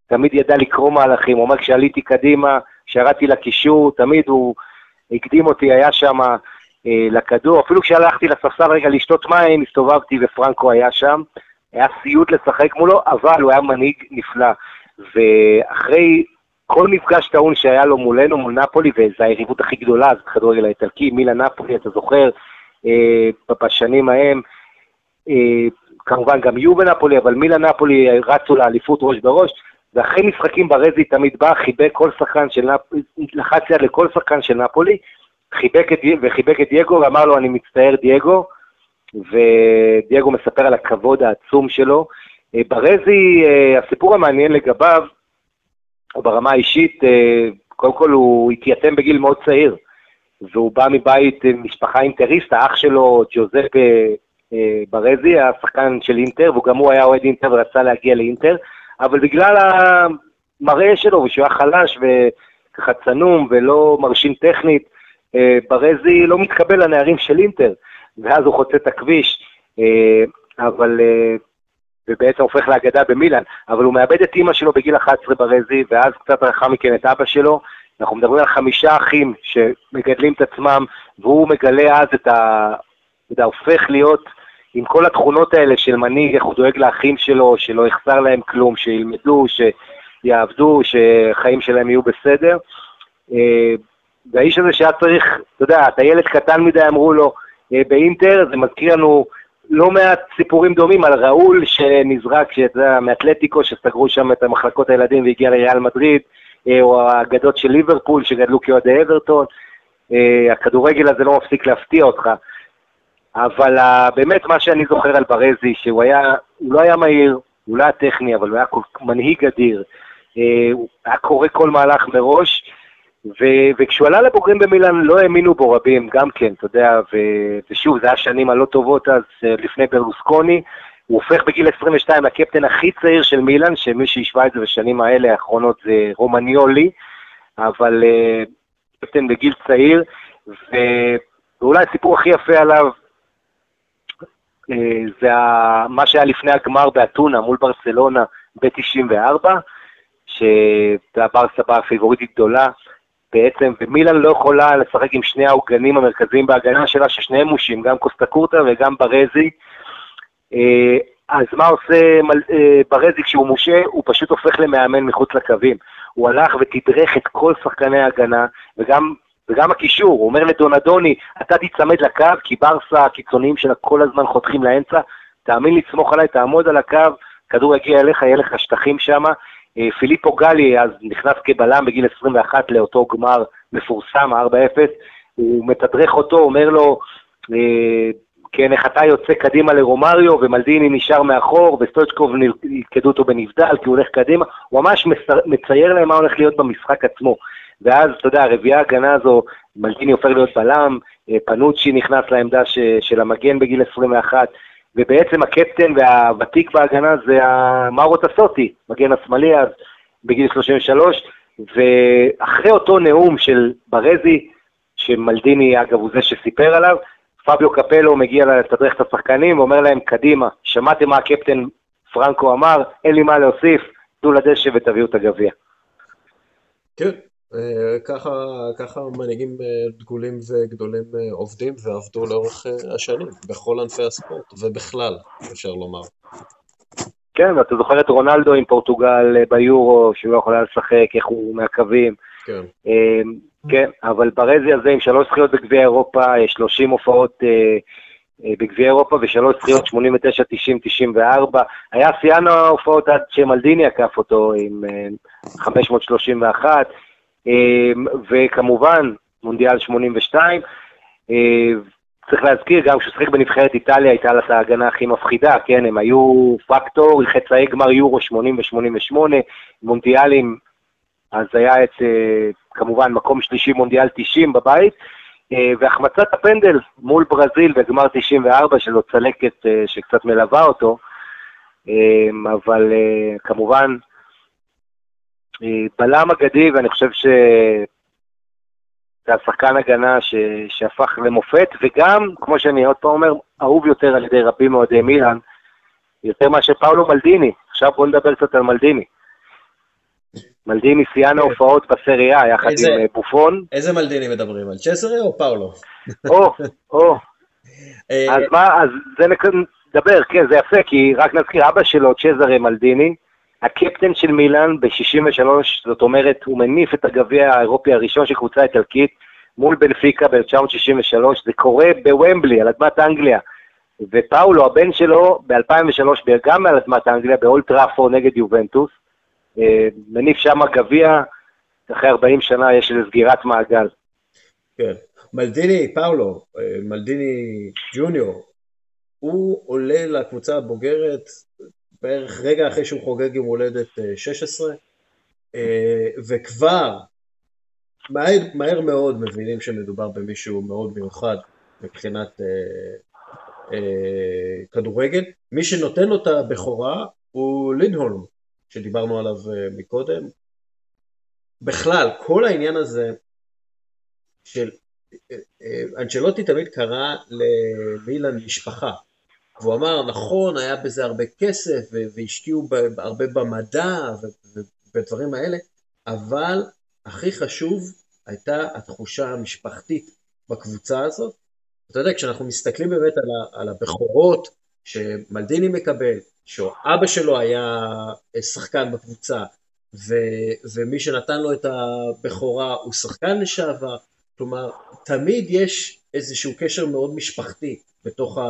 תמיד ידע לקרוא מהלכים, הוא אומר כשעליתי קדימה, כשירדתי לקישור, תמיד הוא הקדים אותי, היה שם אה, לכדור, אפילו כשהלכתי לספסל רגע לשתות מים, הסתובבתי ופרנקו היה שם, היה סיוט לשחק מולו, אבל הוא היה מנהיג נפלא, ואחרי כל מפגש טעון שהיה לו מולנו, מול נפולי, וזו היריבות הכי גדולה, זה בכדורגל האיטלקי, מילה נפולי, אתה זוכר, אה, בשנים ההם, אה, כמובן גם יהיו בנפולי, אבל מילה נפולי רצו לאליפות ראש בראש, ואחרי משחקים ברזי תמיד בא, חיבק כל שחקן של נפולי, לחץ יד לכל שחקן של נפולי, חיבק את, וחיבק את דייגו ואמר לו, אני מצטער דייגו, ודייגו מספר על הכבוד העצום שלו. אה, ברזי, אה, הסיפור המעניין לגביו, ברמה האישית, אה, קודם כל הוא התייתם בגיל מאוד צעיר, והוא בא מבית משפחה אינטריסט, האח שלו, ג'וזפ ברזי, היה שחקן של אינטר, וגם הוא היה אוהד אינטר ורצה להגיע לאינטר, אבל בגלל המראה שלו, ושהוא היה חלש וככה צנום ולא מרשים טכנית, ברזי לא מתקבל לנערים של אינטר, ואז הוא חוצה את הכביש, אבל... ובעצם הופך לאגדה במילאן, אבל הוא מאבד את אימא שלו בגיל 11 ברזי, ואז קצת לאחר מכן את אבא שלו. אנחנו מדברים על חמישה אחים שמגדלים את עצמם, והוא מגלה אז את ה... אתה הופך להיות עם כל התכונות האלה של מנהיג, איך הוא דואג לאחים שלו, שלא יחסר להם כלום, שילמדו, שיעבדו, שחיים שלהם יהיו בסדר. אה, והאיש הזה שהיה צריך, אתה יודע, אתה ילד קטן מדי, אמרו לו, אה, באינטר, זה מזכיר לנו לא מעט סיפורים דומים על ראול שנזרק, שאתה יודע, מאתלטיקו, שסגרו שם את מחלקות הילדים והגיע לריאל מדריד, אה, או האגדות של ליברפול שגדלו כאוהדי אברטון. הכדורגל הזה לא מפסיק להפתיע אותך. אבל uh, באמת מה שאני זוכר על ברזי, שהוא היה, הוא לא היה מהיר, הוא לא היה טכני, אבל הוא היה מנהיג אדיר. הוא היה קורא כל מהלך מראש, ו- וכשהוא עלה לבוגרים במילאן לא האמינו בו רבים, גם כן, אתה יודע, ו- ושוב, זה היה שנים הלא טובות אז, uh, לפני ברלוסקוני. הוא הופך בגיל 22 לקפטן הכי צעיר של מילאן, שמי שהשווה את זה בשנים האלה האחרונות זה רומניולי, אבל uh, קפטן בגיל צעיר, ו- ואולי הסיפור הכי יפה עליו, אה, זה מה שהיה לפני הגמר באתונה מול ברסלונה ב-94, שהברסה באה פיבוריטית גדולה בעצם, ומילן לא יכולה לשחק עם שני העוגנים המרכזיים בהגנה שלה, ששניהם מושים, גם קוסטה קורטה וגם ברזי. אה, אז מה עושה אה, ברזי כשהוא מושה? הוא פשוט הופך למאמן מחוץ לקווים. הוא הלך ותדרך את כל שחקני ההגנה, וגם וגם הקישור, הוא אומר לדונדוני, אתה תיצמד לקו, כי ברסה הקיצוניים שלה כל הזמן חותכים לאמצע, תאמין לי, סמוך עליי, תעמוד על הקו, כדור יגיע אליך, יהיה לך שטחים שם. אה, פיליפו גלי אז נכנס כבלם בגיל 21 לאותו גמר מפורסם, 4-0, הוא מתדרך אותו, אומר לו, אה, כן, איך אתה יוצא קדימה לרומריו, ומלדיני נשאר מאחור, וסטוצ'קוב ילכדו אותו בנבדל, כי הוא הולך קדימה, הוא ממש מצייר להם מה הולך להיות במשחק עצמו. ואז, אתה יודע, הרביעייה ההגנה הזו, מלדיני הופך להיות בלם, אה, פנוצ'י נכנס לעמדה ש, של המגן בגיל 21, ובעצם הקפטן והוותיק בהגנה זה מאורו טסוטי, מגן השמאלי אז, בגיל 33, ואחרי אותו נאום של ברזי, שמלדיני, אגב, הוא זה שסיפר עליו, פביו קפלו מגיע לתדרך את השחקנים ואומר להם, קדימה, שמעתם מה הקפטן פרנקו אמר, אין לי מה להוסיף, תנו לדשא ותביאו את הגביע. כן, ככה, ככה מנהיגים אה, דגולים וגדולים אה, עובדים ועבדו לאורך השנים, בכל ענפי הספורט, ובכלל, אפשר לומר. כן, ואתה זוכר את רונלדו עם פורטוגל ביורו, שהוא לא יכול היה לשחק, איך הוא מהקווים. כן. כן, אבל ברזי הזה עם שלוש זכיות בגביע אירופה, 30 הופעות בגביע אירופה ושלוש זכיות 89, 90, 94. היה שיאן ההופעות עד שמלדיני עקף אותו עם 531. אמ, וכמובן, מונדיאל 82. אמ, צריך להזכיר, גם כשהוא שיחק בנבחרת איטליה הייתה לה את ההגנה הכי מפחידה, כן, הם היו פקטור, חצאי גמר יורו 80 ו-88, מונדיאלים, אז היה את, אה, כמובן, מקום שלישי מונדיאל 90 בבית, אה, והחמצת הפנדל מול ברזיל בגמר 94, שלו צלקת אה, שקצת מלווה אותו, אמ, אבל כמובן, בלם אגדי, ואני חושב ש... זה השחקן הגנה ש... שהפך למופת, וגם, כמו שאני עוד פעם אומר, אהוב יותר על ידי רבים מאוהדי מילאן, יותר מאשר פאולו מלדיני. עכשיו בואו נדבר קצת על מלדיני. מלדיני שיאן ההופעות בסריה, יחד איזה, עם אה, בופון. איזה מלדיני מדברים, על צ'סרי או פאולו? או, או. אה, אז מה, אז זה נדבר, כן, זה יפה, כי רק נזכיר, אבא שלו, צ'זרה מלדיני, הקפטן של מילאן ב-63, זאת אומרת, הוא מניף את הגביע האירופי הראשון של קבוצה איטלקית מול בנפיקה ב-1963, זה קורה בוומבלי, על אדמת אנגליה. ופאולו, הבן שלו, ב-2003, גם על אדמת אנגליה, באולטראפו נגד יובנטוס, אה, מניף שם גביע, אחרי 40 שנה יש איזו סגירת מעגל. כן. מלדיני, פאולו, אה, מלדיני ג'וניור, הוא עולה לקבוצה הבוגרת בערך רגע אחרי שהוא חוגג יום הולדת 16, אה, אה, וכבר מהר, מהר מאוד מבינים שמדובר במישהו מאוד מיוחד מבחינת אה, אה, כדורגל. מי שנותן לו את הבכורה הוא לינהולם, שדיברנו עליו אה, מקודם. בכלל, כל העניין הזה של אנצ'לוטי תמיד קרא למילן משפחה. והוא אמר, נכון, היה בזה הרבה כסף, והשקיעו הרבה במדע ובדברים האלה, אבל הכי חשוב הייתה התחושה המשפחתית בקבוצה הזאת. אתה יודע, כשאנחנו מסתכלים באמת על, על הבכורות שמלדיני מקבל, שאבא שלו היה שחקן בקבוצה, ו, ומי שנתן לו את הבכורה הוא שחקן לשעבר, כלומר, תמיד יש איזשהו קשר מאוד משפחתי בתוך ה...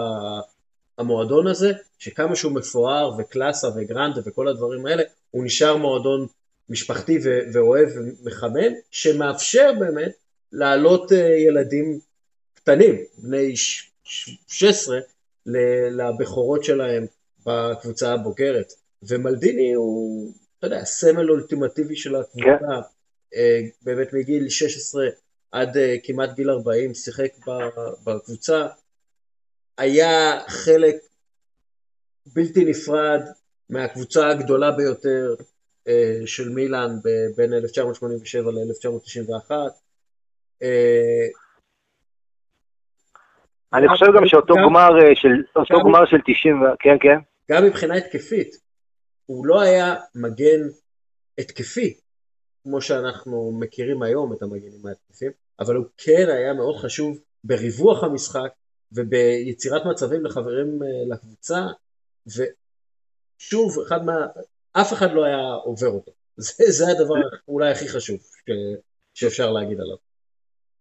המועדון הזה, שכמה שהוא מפואר וקלאסה וגרנדה וכל הדברים האלה, הוא נשאר מועדון משפחתי ואוהב ומחמם, שמאפשר באמת להעלות אה, ילדים קטנים, בני 16, לבכורות שלהם בקבוצה הבוגרת. ומלדיני הוא, אתה יודע, סמל אולטימטיבי של הקבוצה, כן. אה, באמת מגיל 16 עד אה, כמעט גיל 40 שיחק בקבוצה, היה חלק בלתי נפרד מהקבוצה הגדולה ביותר אה, של מילאן בין 1987 ל-1991. אה, אני חושב גם שאותו גמר אה, של, אותו גמר של 90, כן, כן. גם מבחינה התקפית, הוא לא היה מגן התקפי, כמו שאנחנו מכירים היום את המגנים ההתקפים, אבל הוא כן היה מאוד חשוב בריווח המשחק, וביצירת מצבים לחברים אה, לקבוצה, ושוב, אחד מה... אף אחד לא היה עובר אותו. זה, זה הדבר אולי הכי חשוב ש... שאפשר להגיד עליו.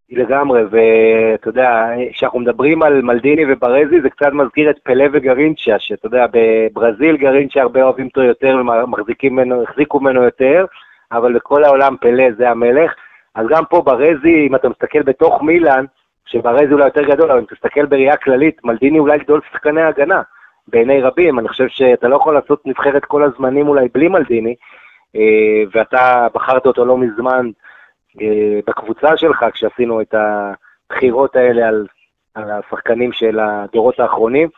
לגמרי, ואתה יודע, כשאנחנו מדברים על מלדיני וברזי, זה קצת מזכיר את פלא וגרינצ'ה, שאתה יודע, בברזיל גרינצ'ה הרבה אוהבים אותו יותר, מחזיקים ממנו, החזיקו ממנו יותר, אבל בכל העולם פלא זה המלך. אז גם פה ברזי, אם אתה מסתכל בתוך מילאן, שברזי אולי יותר גדול, אבל אם תסתכל בראייה כללית, מלדיני אולי גדול שחקני הגנה, בעיני רבים. אני חושב שאתה לא יכול לעשות נבחרת כל הזמנים אולי בלי מלדיני, אה, ואתה בחרת אותו לא מזמן אה, בקבוצה שלך, כשעשינו את הבחירות האלה על, על השחקנים של הדורות האחרונים.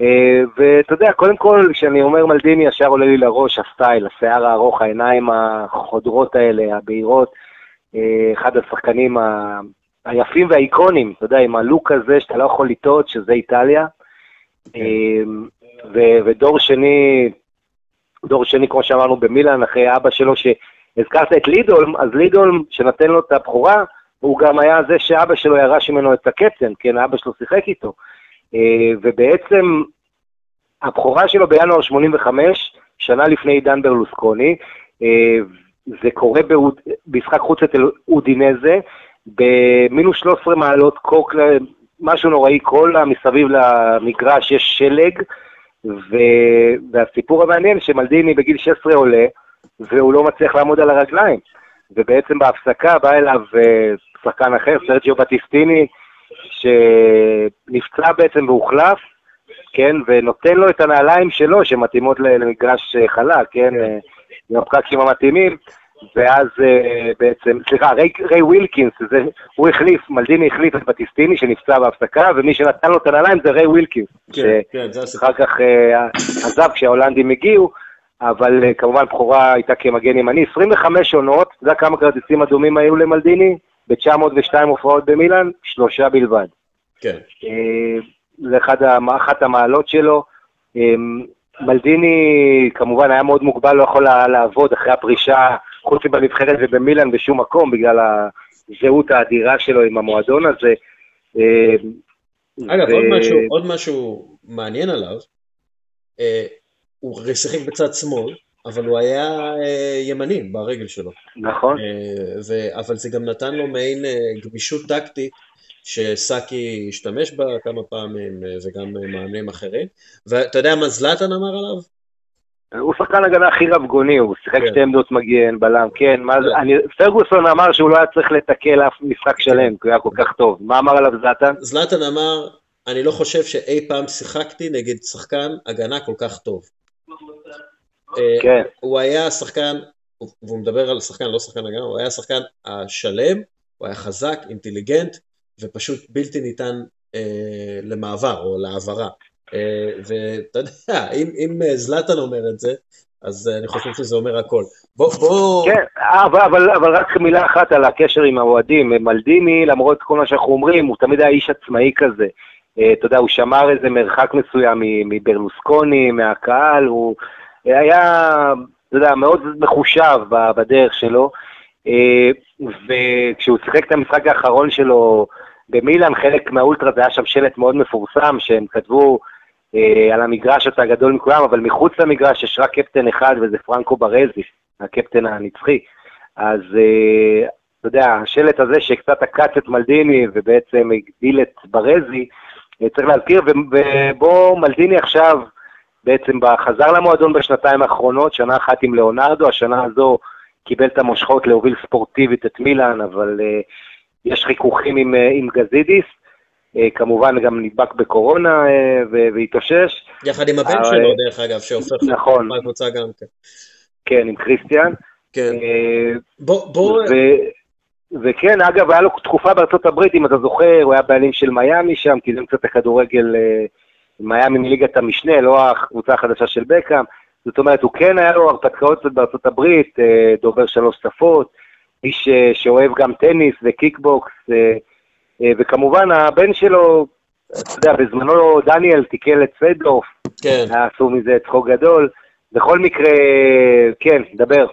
אה, ואתה יודע, קודם כל, כשאני אומר מלדיני, ישר עולה לי לראש הסטייל, השיער הארוך, העיניים החודרות האלה, הבהירות, אחד השחקנים. היפים והאיקונים, אתה יודע, עם הלוק הזה שאתה לא יכול לטעות, שזה איטליה. כן. ו- ודור שני, דור שני, כמו שאמרנו, במילאן, אחרי אבא שלו, שהזכרת את לידולם, אז לידולם, שנתן לו את הבכורה, הוא גם היה זה שאבא שלו ירש ממנו את הקפטן, כן, אבא שלו שיחק איתו. אה, ובעצם, הבכורה שלו בינואר 85, שנה לפני עידן ברלוסקוני, אה, זה קורה במשחק חוץ אצל אודינזה, במינוס 13 מעלות קוק, משהו נוראי, כל המסביב למגרש יש שלג, ו... והסיפור המעניין שמלדיני בגיל 16 עולה, והוא לא מצליח לעמוד על הרגליים. ובעצם בהפסקה בא אליו אה, שחקן אחר, סרג'יו בטיסטיני, שנפצע בעצם והוחלף, כן, ונותן לו את הנעליים שלו שמתאימות למגרש אה, חלק, כן, אה, עם הפקקים המתאימים, ואז uh, בעצם, סליחה, ריי, ריי ווילקינס, זה, הוא החליף, מלדיני החליף את בטיסטיני שנפצע בהפסקה, ומי שנתן לו את הנעליים זה ריי ווילקינס, כן, כן, שאחר כך אה, עזב כשההולנדים הגיעו, אבל אה, כמובן בכורה הייתה כמגן ימני, 25 עונות, זה כמה כרטיסים אדומים היו למלדיני, ב-902 הופעות במילאן, שלושה בלבד. כן. אה, זה אחת המעלות שלו. מלדיני כמובן היה מאוד מוגבל, לא יכול לעבוד אחרי הפרישה חוץ מבנבחרת ובמילאן בשום מקום, בגלל הזהות האדירה שלו עם המועדון הזה. אה, אגב, ו... עוד, משהו, עוד משהו מעניין עליו, אה, הוא שיחק בצד שמאל, אבל הוא היה אה, ימני ברגל שלו. נכון. ו... אבל זה גם נתן לו מעין גמישות טקטית שסאקי השתמש בה כמה פעמים וגם מאמנים אחרים. ואתה יודע מה זלאטן אמר עליו? הוא שחקן הגנה הכי רבגוני, הוא שיחק כן. שתי עמדות מגן, בלם, כן, מה זה, אני, פרגוסון אמר שהוא לא היה צריך לתקל אף משחק שלם, כי הוא היה כל כך טוב. מה אמר עליו זלאטן? זלאטן אמר, אני לא חושב שאי פעם שיחקתי נגד שחקן הגנה כל כך טוב. אה, כן. הוא היה שחקן, והוא מדבר על שחקן, לא שחקן הגנה, הוא היה שחקן השלם, הוא היה חזק, אינטליגנט, ופשוט בלתי ניתן אה, למעבר או להעברה. אה, ואתה יודע, אם, אם אה, זלאטן אומר את זה, אז אה, אני חושב שזה אומר הכל. בוא, בוא... כן, אבל, אבל, אבל רק מילה אחת על הקשר עם האוהדים. מלדיני, למרות כל מה שאנחנו אומרים, הוא תמיד היה איש עצמאי כזה. אתה יודע, הוא שמר איזה מרחק מסוים מברלוסקוני, מהקהל, הוא היה, אתה יודע, מאוד מחושב בדרך שלו. וכשהוא שיחק את המשחק האחרון שלו במילאן, חלק מהאולטרה זה היה שם שלט מאוד מפורסם, שהם כתבו, על המגרש אתה גדול מכולם, אבל מחוץ למגרש יש רק קפטן אחד וזה פרנקו ברזי, הקפטן הנצחי. אז אה, אתה יודע, השלט הזה שקצת עקץ את מלדיני ובעצם הגדיל את ברזי, אה, צריך להזכיר, ובו מלדיני עכשיו בעצם חזר למועדון בשנתיים האחרונות, שנה אחת עם ליאונרדו, השנה הזו קיבל את המושכות להוביל ספורטיבית את מילאן, אבל uh, יש חיכוכים עם, uh, עם גזידיס, אה, כמובן גם נדבק בקורונה אה, והתאושש. יחד עם הבן שלו, דרך אגב, שהופך נכון. לקבוצה גם כן. כן, עם כריסטיאן. כן. אה, בוא. וכן, אגב, היה לו תקופה בארצות הברית, אם אתה זוכר, הוא היה בעלים של מיאמי שם, קידם קצת הכדורגל, מיאמי מליגת המשנה, לא הקבוצה החדשה של בקאם. זאת אומרת, הוא כן היה לו הרפתקאות קצת בארצות הברית, דובר שלוש שפות, איש שאוהב גם טניס וקיקבוקס, אה, וכמובן הבן שלו, אתה יודע, בזמנו דניאל תיקל את סידורף, כן. עשו מזה צחוק גדול. בכל מקרה, כן, דבר.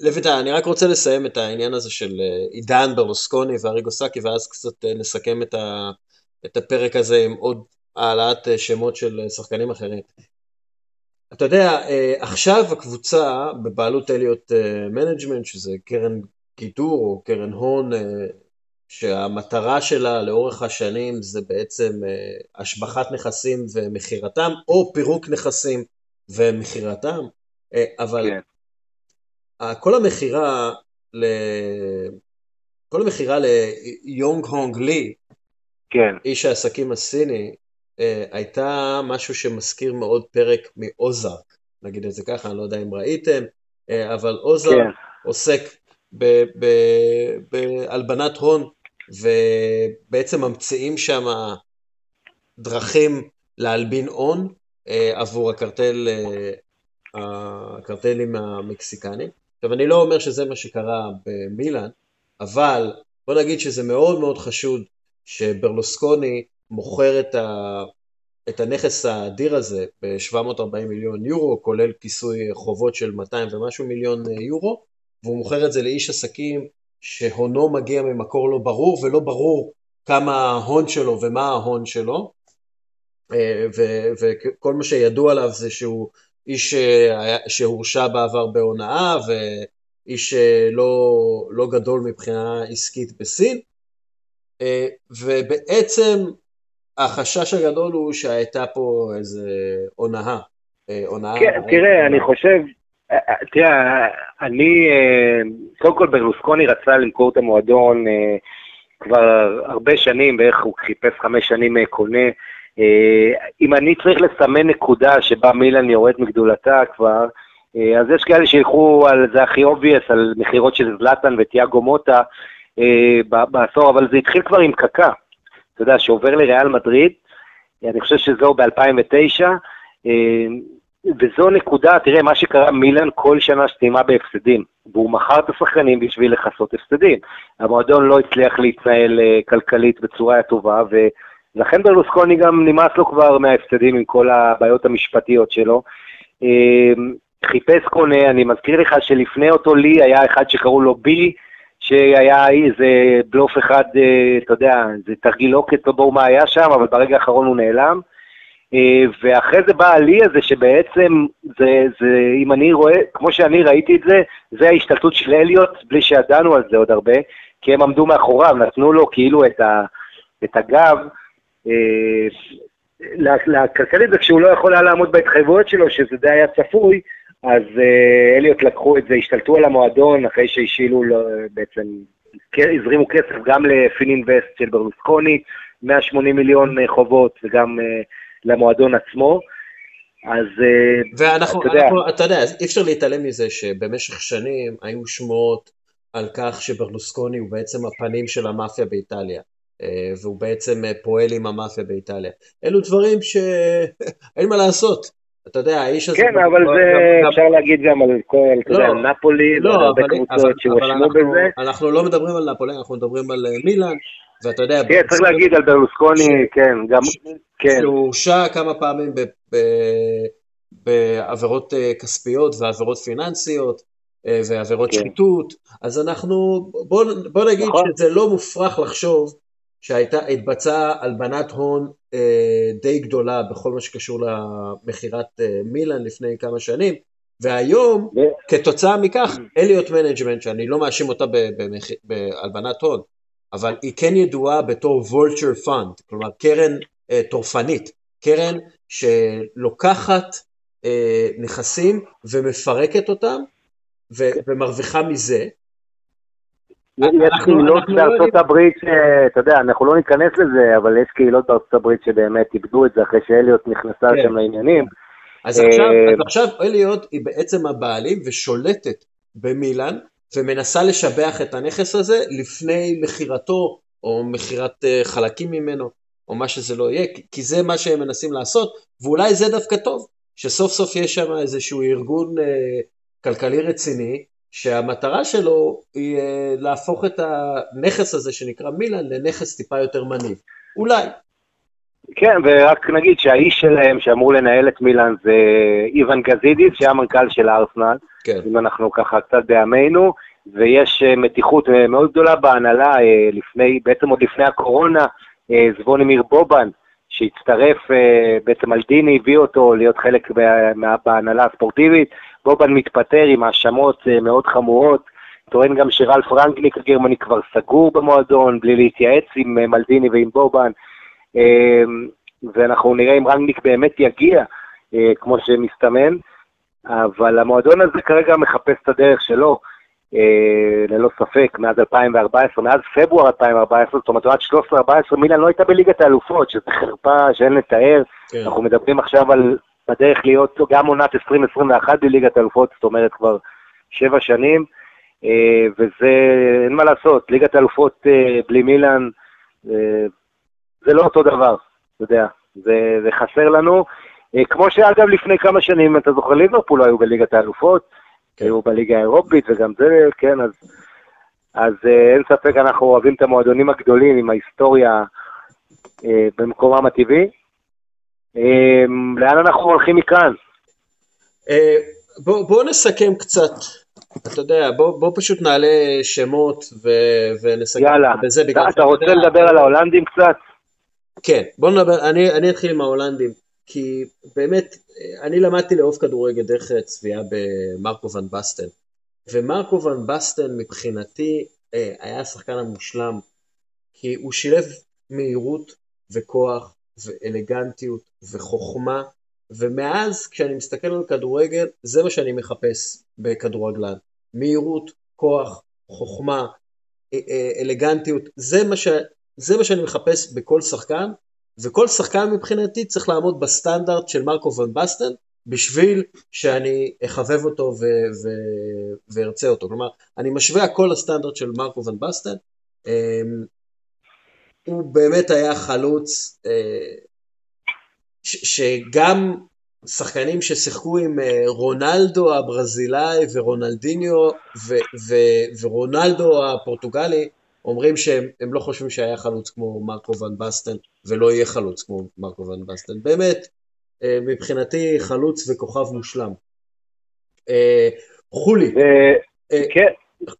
לויטה, אני רק רוצה לסיים את העניין הזה של אה, עידן ברלוסקוני ואריגו סאקי, ואז קצת אה, נסכם את, ה, את הפרק הזה עם עוד העלאת שמות של שחקנים אחרים. אתה יודע, עכשיו הקבוצה בבעלות אליוט מנג'מנט, שזה קרן גידור או קרן הון שהמטרה שלה לאורך השנים זה בעצם השבחת נכסים ומכירתם, או פירוק נכסים ומכירתם, אבל כן. כל המכירה ל... כל המכירה ליונג הונג לי, כן. איש העסקים הסיני, אה, הייתה משהו שמזכיר מאוד פרק מאוזארק, נגיד את זה ככה, אני לא יודע אם ראיתם, אה, אבל אוזארק כן. עוסק בהלבנת הון, ובעצם ממציאים שם דרכים להלבין הון אה, עבור הקרטל, הקרטלים המקסיקנים. עכשיו, אני לא אומר שזה מה שקרה במילאן, אבל בוא נגיד שזה מאוד מאוד חשוד שברלוסקוני מוכר את, ה, את הנכס האדיר הזה ב-740 מיליון יורו, כולל כיסוי חובות של 200 ומשהו מיליון יורו, והוא מוכר את זה לאיש עסקים שהונו מגיע ממקור לא ברור, ולא ברור כמה ההון שלו ומה ההון שלו, אה, וכל מה שידוע עליו זה שהוא איש שהורשע בעבר בהונאה, ואיש לא, לא גדול מבחינה עסקית בסין, אה, ובעצם החשש הגדול הוא שהייתה פה איזה הונאה. אה, הונאה... כן, תראה, אני חושב, אה, תראה, אני, קודם כל ברלוסקוני רצה למכור את המועדון כבר הרבה שנים, בערך הוא חיפש חמש שנים קונה. אם אני צריך לסמן נקודה שבה מילן יורד מגדולתה כבר, אז יש כאלה שילכו על זה הכי obvious, על מכירות של זלאטן וטיאגו מוטה, אה, בעשור, אבל זה התחיל כבר עם קקה, אתה יודע, שעובר לריאל מדריד, אני חושב שזהו ב-2009, אה, וזו נקודה, תראה, מה שקרה, מילן כל שנה סיימה בהפסדים, והוא מכר את השחקנים בשביל לכסות הפסדים. המועדון לא הצליח להתנהל אה, כלכלית בצורה טובה, ולכן ברלוסקוני גם נמאס לו כבר מההפסדים עם כל הבעיות המשפטיות שלו. חיפש קונה, אני מזכיר לך שלפני אותו לי היה אחד שקראו לו בי, שהיה איזה בלוף אחד, אה, אתה יודע, זה תרגיל עוקץ, לא ברור מה היה שם, אבל ברגע האחרון הוא נעלם. אה, ואחרי זה בא הלי הזה, שבעצם זה, זה, אם אני רואה, כמו שאני ראיתי את זה, זה ההשתלטות של אליוט, בלי שידענו על זה עוד הרבה, כי הם עמדו מאחוריו, נתנו לו כאילו את, ה, את הגב. אה, לכלכלית זה כשהוא לא יכול היה לעמוד בהתחייבויות שלו, שזה די היה צפוי, אז uh, אליוט לקחו את זה, השתלטו על המועדון אחרי שהשילו לו, בעצם, הזרימו כסף גם לפינינבסט של ברלוסקוני, 180 מיליון uh, חובות, וגם למועדון עצמו. אז ואנחנו, אתה יודע, אנחנו, אתה יודע, אי אפשר להתעלם מזה שבמשך שנים היו שמועות על כך שברלוסקוני הוא בעצם הפנים של המאפיה באיטליה. והוא בעצם פועל עם המאפיה באיטליה. אלו דברים שאין מה לעשות. אתה יודע, האיש הזה... כן, אבל זה אפשר להגיד גם על כל, אתה יודע, לא. נפולי, ועל הרבה קבוצות שהואשמו בזה. אנחנו לא מדברים על נפולי, אנחנו מדברים על אה, מילאן, ואתה יודע... כן, צריך להגיד על ברלוסקוני, כן, גם... כן. שהוא הורשע כמה פעמים בעבירות אה, כספיות ועבירות פיננסיות. אה, ועבירות כן. שחיתות, אז אנחנו, בוא נגיד נכון. שזה לא מופרך לחשוב שהתבצעה הלבנת הון אה, די גדולה בכל מה שקשור למכירת מילאן לפני כמה שנים, והיום, ו... כתוצאה מכך, Elliott Management, שאני לא מאשים אותה. בהלבנת הון, אבל היא כן ידועה בתור vulture fund, כלומר קרן אה, טורפנית, קרן שלוקחת אה, נכסים ומפרקת אותם ו- ומרוויחה מזה, יש קהילות בארצות הברית, אתה יודע, אנחנו לא ניכנס לזה, אבל יש קהילות בארצות הברית שבאמת איבדו את זה אחרי שאליוט נכנסה כן. שם לעניינים. אז עכשיו, אה, אז עכשיו אליוט היא בעצם הבעלים ושולטת במילאן, ומנסה לשבח את הנכס הזה לפני מכירתו, או מכירת אה, חלקים ממנו, או מה שזה לא יהיה, כי זה מה שהם מנסים לעשות, ואולי זה דווקא טוב, שסוף סוף יש שם איזשהו ארגון אה, כלכלי רציני, שהמטרה שלו היא אה, להפוך את הנכס הזה שנקרא מילאן לנכס טיפה יותר מניב. אולי. כן, ורק נגיד שהאיש שלהם שאמור לנהל את מילאן זה איוון גזידיס, שהיה מנכ"ל של ארסנל, כן. אם אנחנו ככה קצת בעמנו, ויש אה, מתיחות אה, מאוד גדולה בהנהלה, לפני, בעצם עוד לפני הקורונה, זבונימיר בובן, שהצטרף, בעצם אלדיני הביא אותו להיות חלק בהנהלה הספורטיבית, בובן מתפטר עם האשמות אה, מאוד חמורות, טוען גם שרלף רנגניק הגרמני כבר סגור במועדון, בלי להתייעץ עם אה, מלדיני ועם בובן, ואנחנו נראה אם רנגניק באמת יגיע, כמו שמסתמן, אבל המועדון הזה כרגע מחפש את הדרך שלו. אה, ללא ספק, מאז 2014, מאז פברואר 2014, זאת אומרת, עד 13-14, מילאן לא הייתה בליגת האלופות, שזו חרפה שאין לתאר. כן. אנחנו מדברים עכשיו על בדרך להיות גם עונת 2021 בליגת האלופות, זאת אומרת, כבר שבע שנים, אה, וזה, אין מה לעשות, ליגת האלופות אה, בלי מילאן, זה לא אותו דבר, אתה יודע, זה, זה חסר לנו. כמו שאגב, לפני כמה שנים, אתה זוכר, ליברפול היו בליגת האלופות, כן. היו בליגה האירופית, וגם זה, כן, אז, אז אה, אין ספק, אנחנו אוהבים את המועדונים הגדולים עם ההיסטוריה אה, במקומם הטבעי. אה, לאן אנחנו הולכים מכאן? אה, בואו בוא נסכם קצת. אתה יודע, בוא, בוא פשוט נעלה שמות ו, ונסכם יאללה, בזה. יאללה, אתה רוצה לדבר על ההולנדים קצת? כן, בוא נדבר, אני, אני אתחיל עם ההולנדים. כי באמת, אני למדתי לאהוב כדורגל דרך צביעה במרקו ון בסטן, ומרקו ון בסטן מבחינתי אה, היה השחקן המושלם, כי הוא שילב מהירות וכוח ואלגנטיות וחוכמה, ומאז כשאני מסתכל על כדורגל, זה מה שאני מחפש בכדורגלן. מהירות, כוח, חוכמה, אה, אה, אלגנטיות, זה מה, ש... זה מה שאני מחפש בכל שחקן, וכל שחקן מבחינתי צריך לעמוד בסטנדרט של מרקו ון בסטן בשביל שאני אחבב אותו ו- ו- וארצה אותו. כלומר, אני משווה הכל לסטנדרט של מרקו ון בסטן. אמ, הוא באמת היה חלוץ אה, שגם שחקנים ששיחקו עם אה, רונלדו הברזילאי ורונלדיניו ורונלדו הפורטוגלי, אומרים שהם לא חושבים שהיה חלוץ כמו מרקו ון בסטן ולא יהיה חלוץ כמו מרקו ון בסטן. באמת, אה, מבחינתי חלוץ וכוכב מושלם. אה, חולית. אה, כן.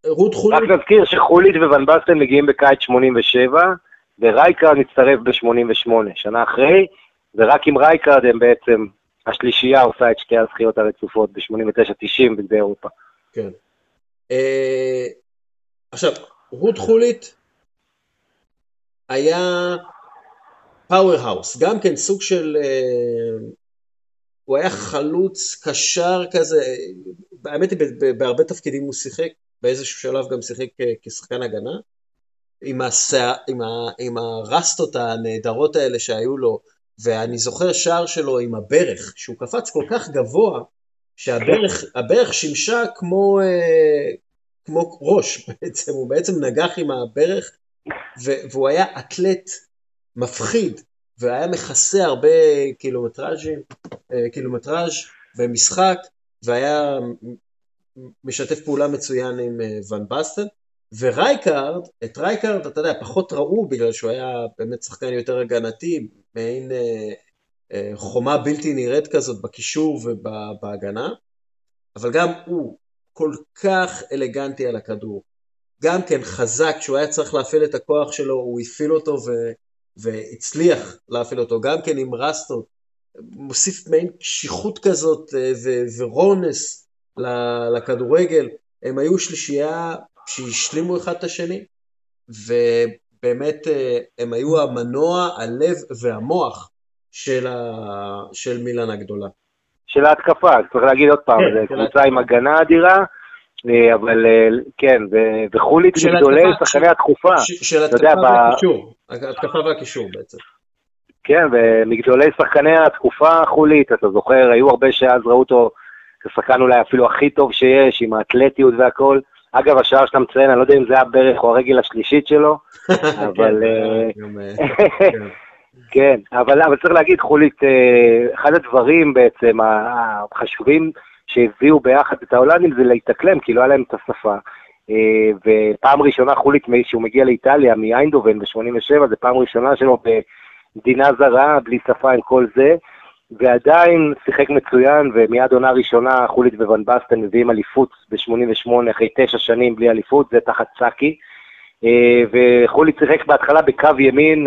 רוד חולית. רק נזכיר שחולית וון בסטן מגיעים בקיץ 87, ורייקרד מצטרף ב-88, שנה אחרי, ורק עם רייקרד הם בעצם, השלישייה עושה את שתי הזכיות הרצופות ב-89-90 בגביעי אירופה. כן. עכשיו, רות חולית היה פאוור האוס, גם כן סוג של, אה, הוא היה חלוץ קשר כזה, האמת היא בהרבה תפקידים הוא שיחק, באיזשהו שלב גם שיחק אה, כשחקן הגנה, עם, הסע, עם, ה, עם הרסטות הנהדרות האלה שהיו לו, ואני זוכר שער שלו עם הברך, שהוא קפץ כל כך גבוה, שהברך שימשה כמו, אה, כמו ראש בעצם, הוא בעצם נגח עם הברך, והוא היה אתלט מפחיד, והיה מכסה הרבה קילומטראז'ים, אה, קילומטראז' במשחק, והיה משתף פעולה מצוין עם אה, ון בסטן. ורייקארד, את רייקארד, אתה יודע, פחות ראו בגלל שהוא היה באמת שחקן יותר הגנתי, מעין אה, אה, חומה בלתי נראית כזאת בקישור ובהגנה, אבל גם הוא כל כך אלגנטי על הכדור. גם כן חזק, כשהוא היה צריך להפעיל את הכוח שלו, הוא הפעיל אותו ו... והצליח להפעיל אותו, גם כן עם רסטות, מוסיף מעין קשיחות כזאת אה, ו... ורונס לכדורגל. הם היו שלישייה שהשלימו אחד את השני, ובאמת אה, הם היו המנוע, הלב והמוח של, ה... של מילן הגדולה. של ההתקפה, צריך להגיד עוד פעם, כן, זו קבוצה עם הגנה אדירה, אה, אבל אה, כן, וחולית מגדולי שחקני התקופה. של התקפה והקישור, התקפה והקישור בעצם. כן, ומגדולי שחקני התקופה חולית, אתה זוכר, היו הרבה שאז ראו אותו כשחקן אולי אפילו הכי טוב שיש, עם האתלטיות והכל. אגב, השער שאתה מציין, אני לא יודע אם זה היה ברך או הרגל השלישית שלו, אבל... כן, אבל, אבל צריך להגיד, חולית, אה, אחד הדברים בעצם החשובים שהביאו ביחד את ההולנדים זה להתאקלם, כי לא היה להם את השפה. אה, ופעם ראשונה חולית, כשהוא מגיע לאיטליה, מאיינדובן ב-87, זה פעם ראשונה שלו במדינה זרה, בלי שפה עם כל זה, ועדיין שיחק מצוין, ומיד עונה ראשונה חולית וואן בסטן מביאים אליפות ב-88, אחרי תשע שנים בלי אליפות, זה תחת סאקי. אה, וחולית שיחק בהתחלה בקו ימין,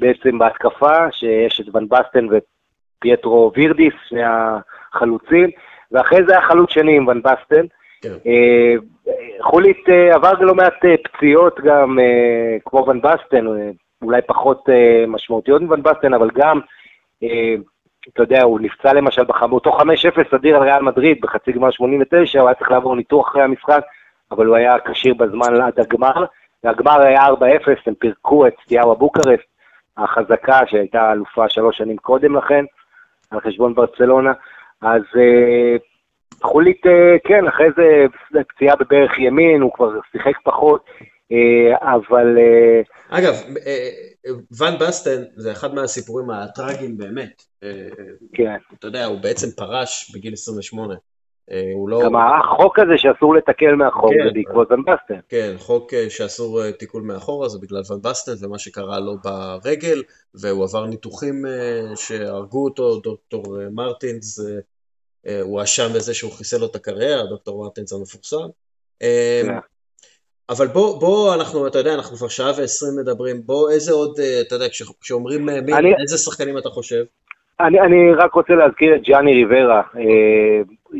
בעצם בהתקפה, שיש את ון בסטן ופייטרו וירדיס, שני החלוצים, ואחרי זה היה חלוץ שני עם ון בסטן. כן. אה, חולית עבר לא מעט פציעות גם, כמו ון בסטן, אולי פחות משמעותיות מוון בסטן, אבל גם, אתה יודע, הוא נפצע למשל באותו 5-0 אדיר על ריאל מדריד בחצי גמר 89, הוא היה צריך לעבור ניתוח אחרי המשחק, אבל הוא היה כשיר בזמן עד הגמר, והגמר היה 4-0, הם פירקו את סטיאבה בוקרסט, החזקה שהייתה אלופה שלוש שנים קודם לכן, על חשבון ברצלונה, אז uh, חולית, uh, כן, אחרי זה פציעה בברך ימין, הוא כבר שיחק פחות, uh, אבל... Uh, אגב, ואן בסטן זה אחד מהסיפורים הטראגיים באמת. כן. אתה יודע, הוא בעצם פרש בגיל 28. אה, הוא לא... גם החוק הזה שאסור לתקל מאחור כן, זה בעקבות ון בסטן. כן, חוק אה, שאסור אה, תיקול מאחורה זה בגלל ון בסטן ומה שקרה לו ברגל, והוא עבר ניתוחים שהרגו אותו, דוקטור מרטינס, הוא אשם בזה שהוא חיסל לו את הקריירה, דוקטור מרטינס המפורסם. כן. אבל בוא, בוא, אנחנו, אתה יודע, אנחנו כבר שעה ועשרים מדברים, בוא, איזה עוד, אתה יודע, כשאומרים מי, אני... איזה שחקנים אתה חושב? אני, אני רק רוצה להזכיר את ג'אני ריברה,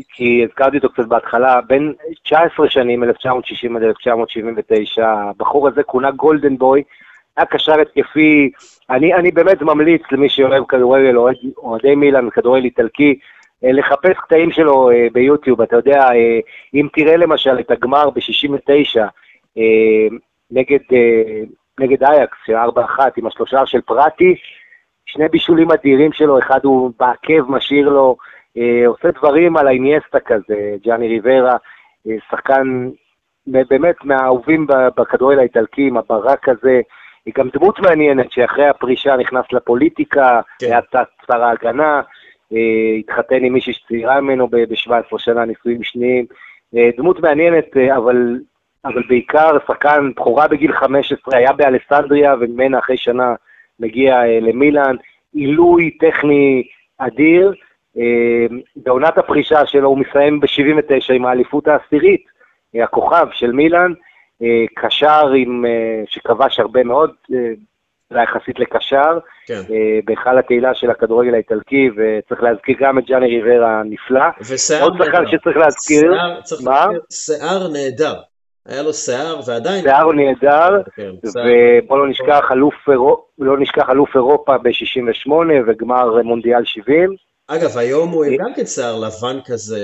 כי הזכרתי אותו קצת בהתחלה, בין 19 שנים, 1960 עד 1979, הבחור הזה כונה גולדן בוי, היה קשר התקפי, אני, אני באמת ממליץ למי שאוהב כדורגל, אוהדי מילאן, כדורגל איטלקי, אה, לחפש קטעים שלו אה, ביוטיוב, אתה יודע, אה, אם תראה למשל את הגמר ב-69 אה, נגד, נגד אייקס, של 4-1 עם השלושה של פרטי, שני בישולים אדירים שלו, אחד הוא בעקב משאיר לו, עושה דברים על האיניאסטה כזה, ג'אני ריברה, אה, שחקן באמת מהאהובים בכדורגל האיטלקי, עם הברק הזה, היא גם דמות מעניינת שאחרי הפרישה נכנס לפוליטיקה, כן. היה שר ההגנה, אה, התחתן עם מישהי שצעירה ממנו ב-17 שנה, נישואים שניים, אה, דמות מעניינת, אה, אבל, אבל בעיקר שחקן בכורה בגיל 15, היה באלסנדריה וממנה אחרי שנה מגיע אה, למילאן, עילוי טכני אדיר. אה, בעונת הפרישה שלו הוא מסיים ב-79 עם האליפות העשירית, אה, הכוכב של מילאן, קשר עם, שכבש הרבה מאוד, זה יחסית לקשר, כן. בהיכל התהילה של הכדורגל האיטלקי, וצריך להזכיר גם את ג'אני ריברה הנפלא. ושיער נהדר. עוד שחקן שצריך להזכיר, מה? שיער נהדר. היה לו שיער ועדיין... שיער נהדר, כן, ובוא לא לא נשכח אלוף אירופה ב-68 וגמר מונדיאל 70. אגב, היום הוא גם כן שיער לבן כזה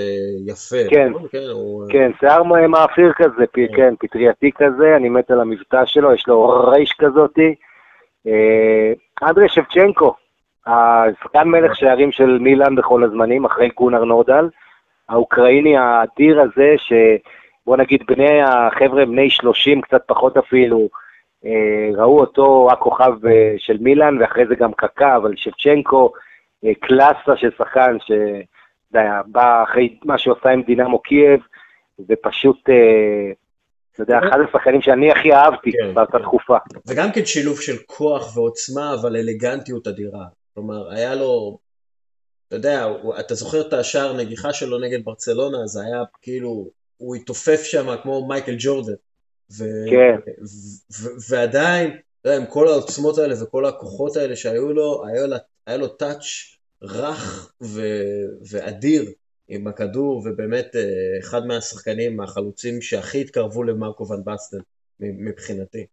יפה. כן, נכון? כן, הוא... כן שיער מאפיר כזה, כן. כן, פטרייתי כזה, אני מת על המבטא שלו, יש לו רייש כזאתי. אה, אנדרי שבצ'נקו, השחקן מלך שערים של מילאן בכל הזמנים, אחרי גונר נורדל, האוקראיני האדיר הזה, ש... בוא נגיד בני החבר'ה, בני 30, קצת פחות אפילו, אה, ראו אותו הכוכב אה, של מילאן, ואחרי זה גם קקה, אבל שבצ'נקו, אה, קלאסה של שחקן שבא אחרי מה שהוא עשה עם דינמו קייב, ופשוט, אתה יודע, אחד השחקנים שאני הכי אהבתי כן, באותה כן. תקופה. וגם כן שילוב של כוח ועוצמה, אבל אלגנטיות אדירה. כלומר, היה לו, אתה יודע, אתה זוכר את השער נגיחה שלו נגד ברצלונה, זה היה כאילו הוא התעופף שם כמו מייקל ג'ורדן. ו- כן. ו- ו- ועדיין, אתה יודע, עם כל העוצמות האלה וכל הכוחות האלה שהיו לו, היה לו, היה לו טאץ' רך ו- ואדיר עם הכדור, ובאמת אה, אחד מהשחקנים, מהחלוצים שהכי התקרבו למרקו ון בסטן מבחינתי.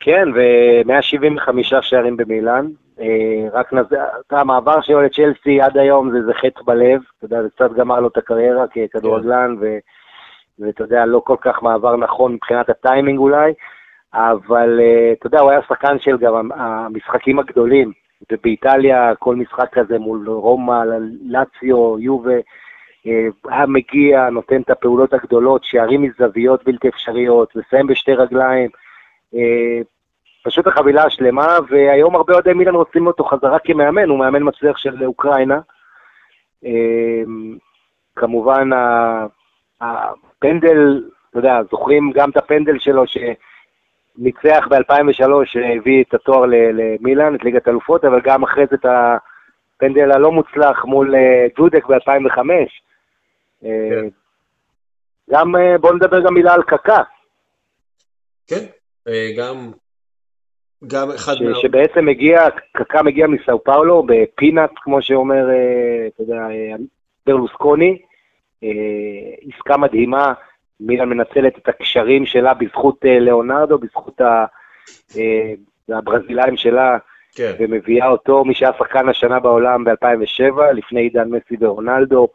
כן, ו-175 שערים במילאן, אה, רק נז... המעבר שלו לצ'לסי עד היום זה, זה חטא בלב, אתה יודע, זה קצת גמר לו את הקריירה ככדורגלן. ו... ואתה יודע, לא כל כך מעבר נכון מבחינת הטיימינג אולי, אבל uh, אתה יודע, הוא היה שחקן של גם המשחקים הגדולים, ובאיטליה כל משחק כזה מול רומא, לאציו, יובה, uh, היה מגיע, נותן את הפעולות הגדולות, שערים מזוויות בלתי אפשריות, לסיים בשתי רגליים. Uh, פשוט החבילה השלמה, והיום הרבה אוהדי מילן רוצים אותו חזרה כמאמן, הוא מאמן מצליח של אוקראינה. אמ, כמובן, הפנדל, אתה יודע, זוכרים גם את הפנדל שלו שניצח ב-2003, שהביא את התואר למילן, את ליגת אלופות, אבל גם אחרי זה את הפנדל הלא מוצלח מול אה, דודק ב-2005. אה, כן. גם, אה, בואו נדבר גם מילה על קקה. כן, גם גם אחד ש, מה... שבעצם מגיע, קקה מגיע מסאו פאולו, בפינאט, כמו שאומר, אה, אתה יודע, אה, ברלוסקוני, אה, עסקה מדהימה, מילאן מנצלת את הקשרים שלה בזכות ליאונרדו, בזכות הברזילאים שלה, כן. ומביאה אותו, מי שהיה שחקן השנה בעולם ב-2007, לפני עידן מסי ורונלדו.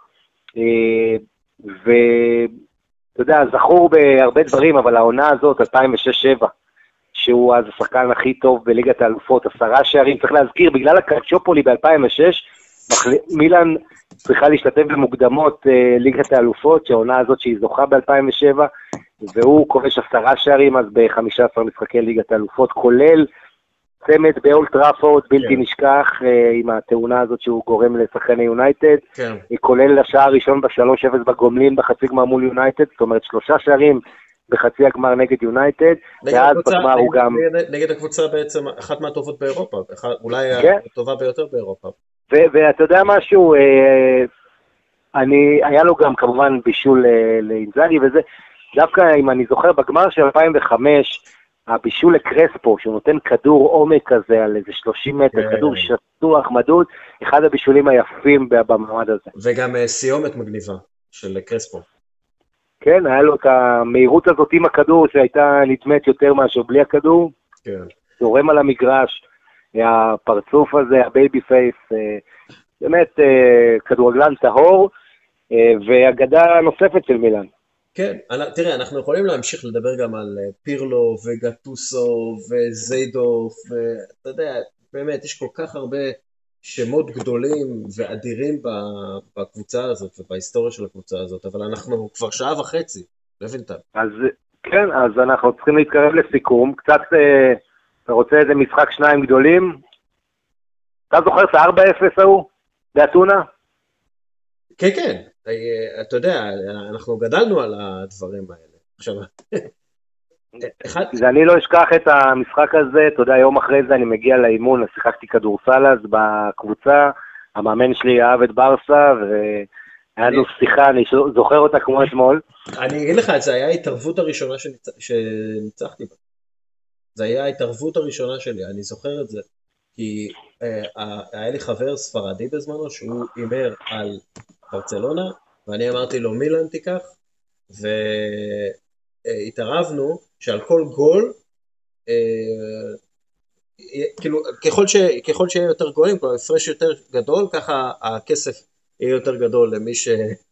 ואתה יודע, זכור בהרבה דברים, אבל העונה הזאת, 2006-2007, שהוא אז השחקן הכי טוב בליגת האלופות, עשרה שערים, צריך להזכיר, בגלל הקרצ'ופולי ב-2006, מילאן צריכה להשתתף במוקדמות אה, ליגת האלופות, שהעונה הזאת שהיא זוכה ב-2007, והוא כובש עשרה שערים אז ב-15 משחקי ליגת האלופות, כולל צמד באולט טראפורד, בלתי כן. נשכח, אה, עם התאונה הזאת שהוא גורם לשחקני יונייטד, כן. כולל השער הראשון ב-3-0 בגומלין בחצי גמר מול יונייטד, זאת אומרת שלושה שערים בחצי הגמר נגד יונייטד, ואז בגמר הוא גם... נגד הקבוצה בעצם אחת מהטובות באירופה, אולי כן. הטובה ביותר באירופה. ואתה יודע משהו, אה, אני, היה לו גם כמובן בישול אה, לאינזאגי וזה, דווקא אם אני זוכר בגמר של 2005, הבישול לקרספו, שהוא נותן כדור עומק כזה על איזה 30 מטר, כן. כדור שטוח, מדוד, אחד הבישולים היפים במעמד הזה. וגם אה, סיומת מגניבה של קרספו. כן, היה לו את המהירות הזאת עם הכדור, שהייתה נדמית יותר מאשר בלי הכדור. כן. זורם על המגרש, הפרצוף הזה, ה baby face, אה, באמת אה, כדורגלן טהור, ואגדה נוספת של מילאן. כן, תראה, אנחנו יכולים להמשיך לדבר גם על אה, פירלו וגטוסו וסידורף, ואתה יודע, באמת, יש כל כך הרבה שמות גדולים ואדירים בקבוצה הזאת ובהיסטוריה של הקבוצה הזאת, אבל אנחנו כבר שעה וחצי, לוינטל. אז כן, אז אנחנו צריכים להתקרב לסיכום. קצת, אה, אתה רוצה איזה משחק שניים גדולים? אתה זוכר את ה-4-0 ההוא באתונה? כן, כן, אה, אתה יודע, אנחנו גדלנו על הדברים האלה. עכשיו, אחד... ואני לא אשכח את המשחק הזה, אתה יודע, יום אחרי זה אני מגיע לאימון, שיחקתי כדורסל אז בקבוצה, המאמן שלי אהב את ברסה, והיה לנו שיחה, אני זוכר אותה כמו אתמול. אני אגיד לך, זה היה ההתערבות הראשונה שניצחתי בה. זה היה ההתערבות הראשונה שלי, אני זוכר את זה. כי אה, היה לי חבר ספרדי בזמנו שהוא הימר על ברצלונה, ואני אמרתי לו מילאן תיקח, והתערבנו שעל כל גול, אה, כאילו ככל, ש, ככל שיהיה יותר גולים, כלומר הפרש יותר גדול, ככה הכסף יהיה יותר גדול למי ש,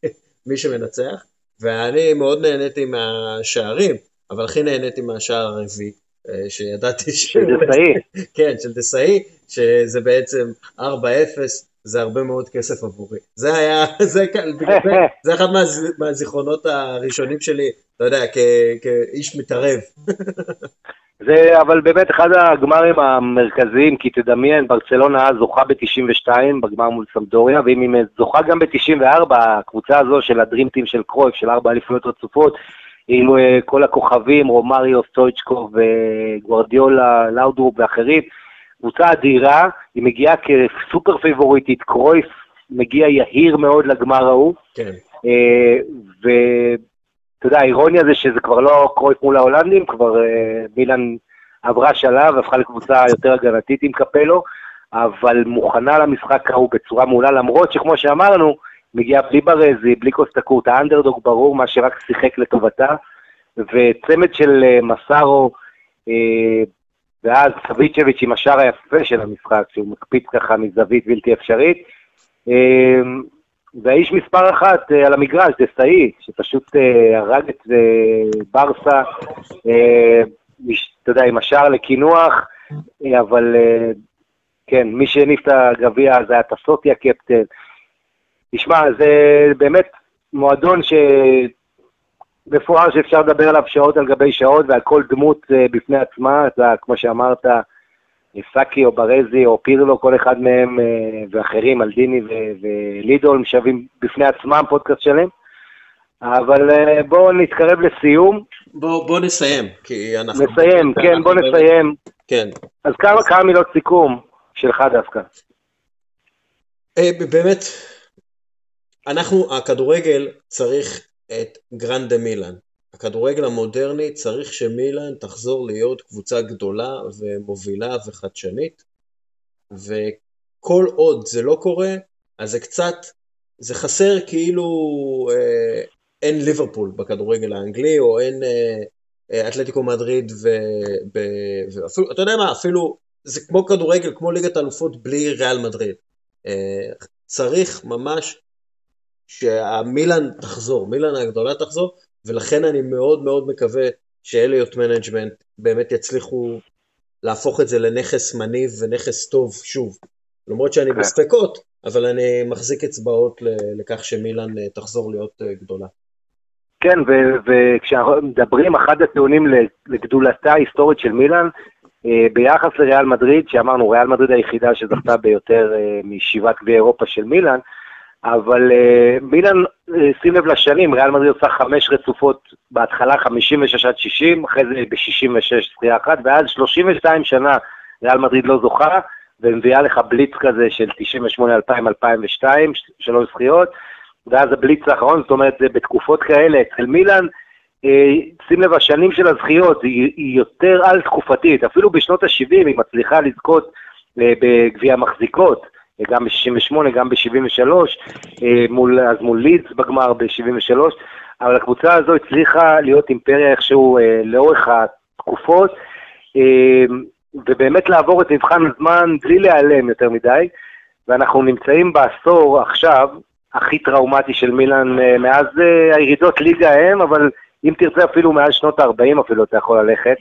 שמנצח, ואני מאוד נהניתי מהשערים, אבל הכי נהניתי מהשער הרביעי. אה, שידעתי ש... של דסאי. כן, של דסאי, שזה בעצם 4-0, זה הרבה מאוד כסף עבורי. זה היה, זה, זה אחד מה, מהזיכרונות הראשונים שלי, אתה יודע, כ, כאיש מתערב. זה אבל באמת אחד הגמרים המרכזיים, כי תדמיין, ברצלונה אז זוכה ב-92 בגמר מול סמדוריה, ואם היא זוכה גם ב-94, הקבוצה הזו של הדרימטים של קרויף, של ארבע אליפויות רצופות, עם אה, כל הכוכבים, רומריו, סטויצ'קוב, גוורדיולה, לאודרופ ואחרים, קבוצה אדירה, היא מגיעה כסופר פיבוריטית, קרויף מגיע יהיר מאוד לגמר ההוא. כן. אה, ואתה יודע, האירוניה זה שזה כבר לא קרויף מול ההולנדים, כבר אה, מילאן עברה שלב, הפכה לקבוצה יותר הגנתית עם קפלו, אבל מוכנה למשחק ההוא בצורה מעולה, למרות שכמו שאמרנו, מגיעה בלי ברזי, בלי קוסטקוט, האנדרדוג ברור, מה שרק שיחק לטובתה, וצמד של אה, מסארו, ואז סביצ'ביץ' עם השער היפה של המשחק, שהוא מקפיץ ככה מזווית בלתי אפשרית. אמ, והאיש מספר אחת אה, על המגרש, דסאי, שפשוט אה, הרג את אה, ברסה, אתה יודע, עם השער לקינוח, אבל כן, מי שהניף את הגביע זה היה טסוטי הקפטן. תשמע, זה באמת מועדון ש... מפואר שאפשר לדבר עליו שעות על גבי שעות ועל כל דמות uh, בפני עצמה, אתה, כמו שאמרת, סאקי או ברזי או פירלו, כל אחד מהם uh, ואחרים, אלדיני ולידול, שווים בפני עצמם פודקאסט שלם. אבל uh, בואו נתקרב לסיום. בואו בוא נסיים, כי אנחנו... נסיים, כן, בואו נסיים. כן. אז כמה, כמה מילות סיכום שלך דווקא. באמת, אנחנו, הכדורגל צריך את גרנדה מילאן. הכדורגל המודרני צריך שמילאן תחזור להיות קבוצה גדולה ומובילה וחדשנית, וכל עוד זה לא קורה, אז זה קצת, זה חסר כאילו אה, אין ליברפול בכדורגל האנגלי, או אין אתלטיקו מדריד, ואפילו, אתה יודע מה, אפילו זה כמו כדורגל, כמו ליגת אלופות בלי ריאל מדריד. צריך ממש שהמילאן תחזור, מילאן הגדולה תחזור, ולכן אני מאוד מאוד מקווה ש Elliott Management באמת יצליחו להפוך את זה לנכס מניב ונכס טוב שוב. למרות שאני כן. בספקות, אבל אני מחזיק אצבעות לכך שמילאן אה, תחזור להיות אה, גדולה. כן, וכשאנחנו מדברים, אחד הטיעונים לגדולתה ההיסטורית של מילאן, אה, ביחס לריאל מדריד, שאמרנו, ריאל מדריד היחידה שזכתה ביותר משבעת גביעי אירופה של מילאן, אבל uh, מילאן, uh, שים לב לשנים, ריאל מדריד עושה חמש רצופות, בהתחלה 56 עד 60, אחרי זה ב-66 זכייה אחת, ואז 32 שנה ריאל מדריד לא זוכה, ומביאה לך בליץ כזה של 98, 2000, 2002, שלוש זכיות, ואז הבליץ האחרון, זאת אומרת, זה בתקופות כאלה, אצל מילאן, אה, שים לב, השנים של הזכיות היא, יותר על-תקופתית, אפילו בשנות ה-70 היא מצליחה לזכות אה, בגביע מחזיקות, גם ב-68, גם ב-73, אה, מול, אז מול לידס בגמר ב-73, אבל הקבוצה הזו הצליחה להיות אימפריה איכשהו אה, לאורך התקופות, אה, ובאמת לעבור את מבחן הזמן בלי להיעלם יותר מדי, ואנחנו נמצאים בעשור עכשיו הכי טראומטי של מילאן מאז הירידות ליגה ההם, אבל אם תרצה אפילו מאז שנות ה-40 אפילו אתה יכול ללכת,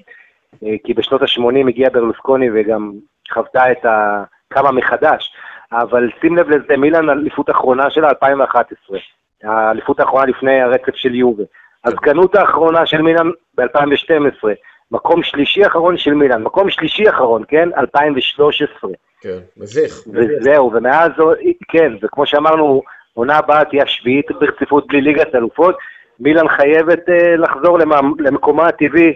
כי בשנות ה-80 הגיע ברלוסקוני וגם חוותה את ה... קמה מחדש. אבל שים לב לזה, מילאן אליפות אחרונה שלה 2011, האליפות האחרונה לפני הרצף של יובה. הזקנות האחרונה של מילאן ב-2012, מקום שלישי אחרון של מילאן, מקום שלישי אחרון, כן? 2013. כן, מביך. וזהו, ומאז, כן, וכמו שאמרנו, עונה הבאה תהיה השביעית ברציפות בלי ליגת אלופות, מילאן חייבת uh, לחזור למקומה הטבעי.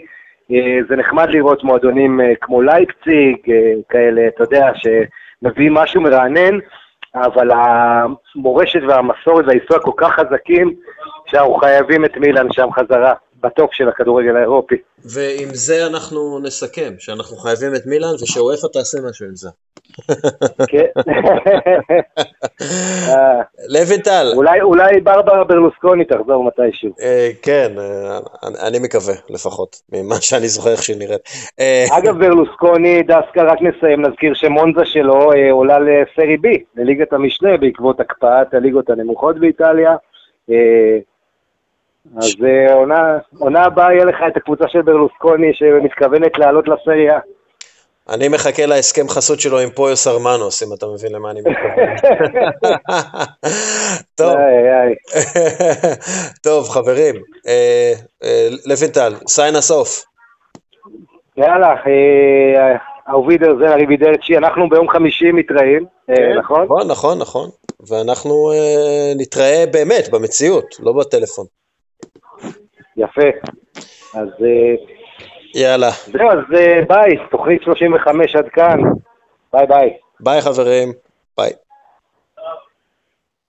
Uh, זה נחמד לראות מועדונים uh, כמו לייפציג, uh, כאלה, אתה יודע, ש... מביאים משהו מרענן, אבל המורשת והמסורת וההיסטוריה כל כך חזקים, שאנחנו חייבים את מילאן שם חזרה, בטופ של הכדורגל האירופי. ועם זה אנחנו נסכם, שאנחנו חייבים את מילאן, ושאופה תעשה משהו עם זה. כן. לוינטל. אולי, אולי ברברה ברלוסקוני תחזור מתישהו. אה, כן, אה, אני מקווה לפחות, ממה שאני זוכר איך שהיא נראית. אה, אגב, ברלוסקוני, דווקא רק נסיים, נזכיר שמונזה שלו עולה לסרי בי, לליגת המשנה, בעקבות הקפאת הליגות הנמוכות באיטליה. אז עונה הבאה יהיה לך את הקבוצה של ברלוסקוני שמתכוונת לעלות לסריה. אני מחכה להסכם חסות שלו עם פויוס ארמנוס, אם אתה מבין למה אני מתכוון. טוב, טוב, חברים, אה, אה, לוינטל, סיין הסוף. יאללה, אהובידר זה אריבידרצ'י, אנחנו ביום חמישי מתראים, כן, נכון? נכון, נכון, נכון, ואנחנו נתראה באמת, במציאות, לא בטלפון. יפה, אז... יאללה. זהו, אז אה, ביי, תוכנית 35 עד כאן. ביי ביי. ביי חברים, ביי.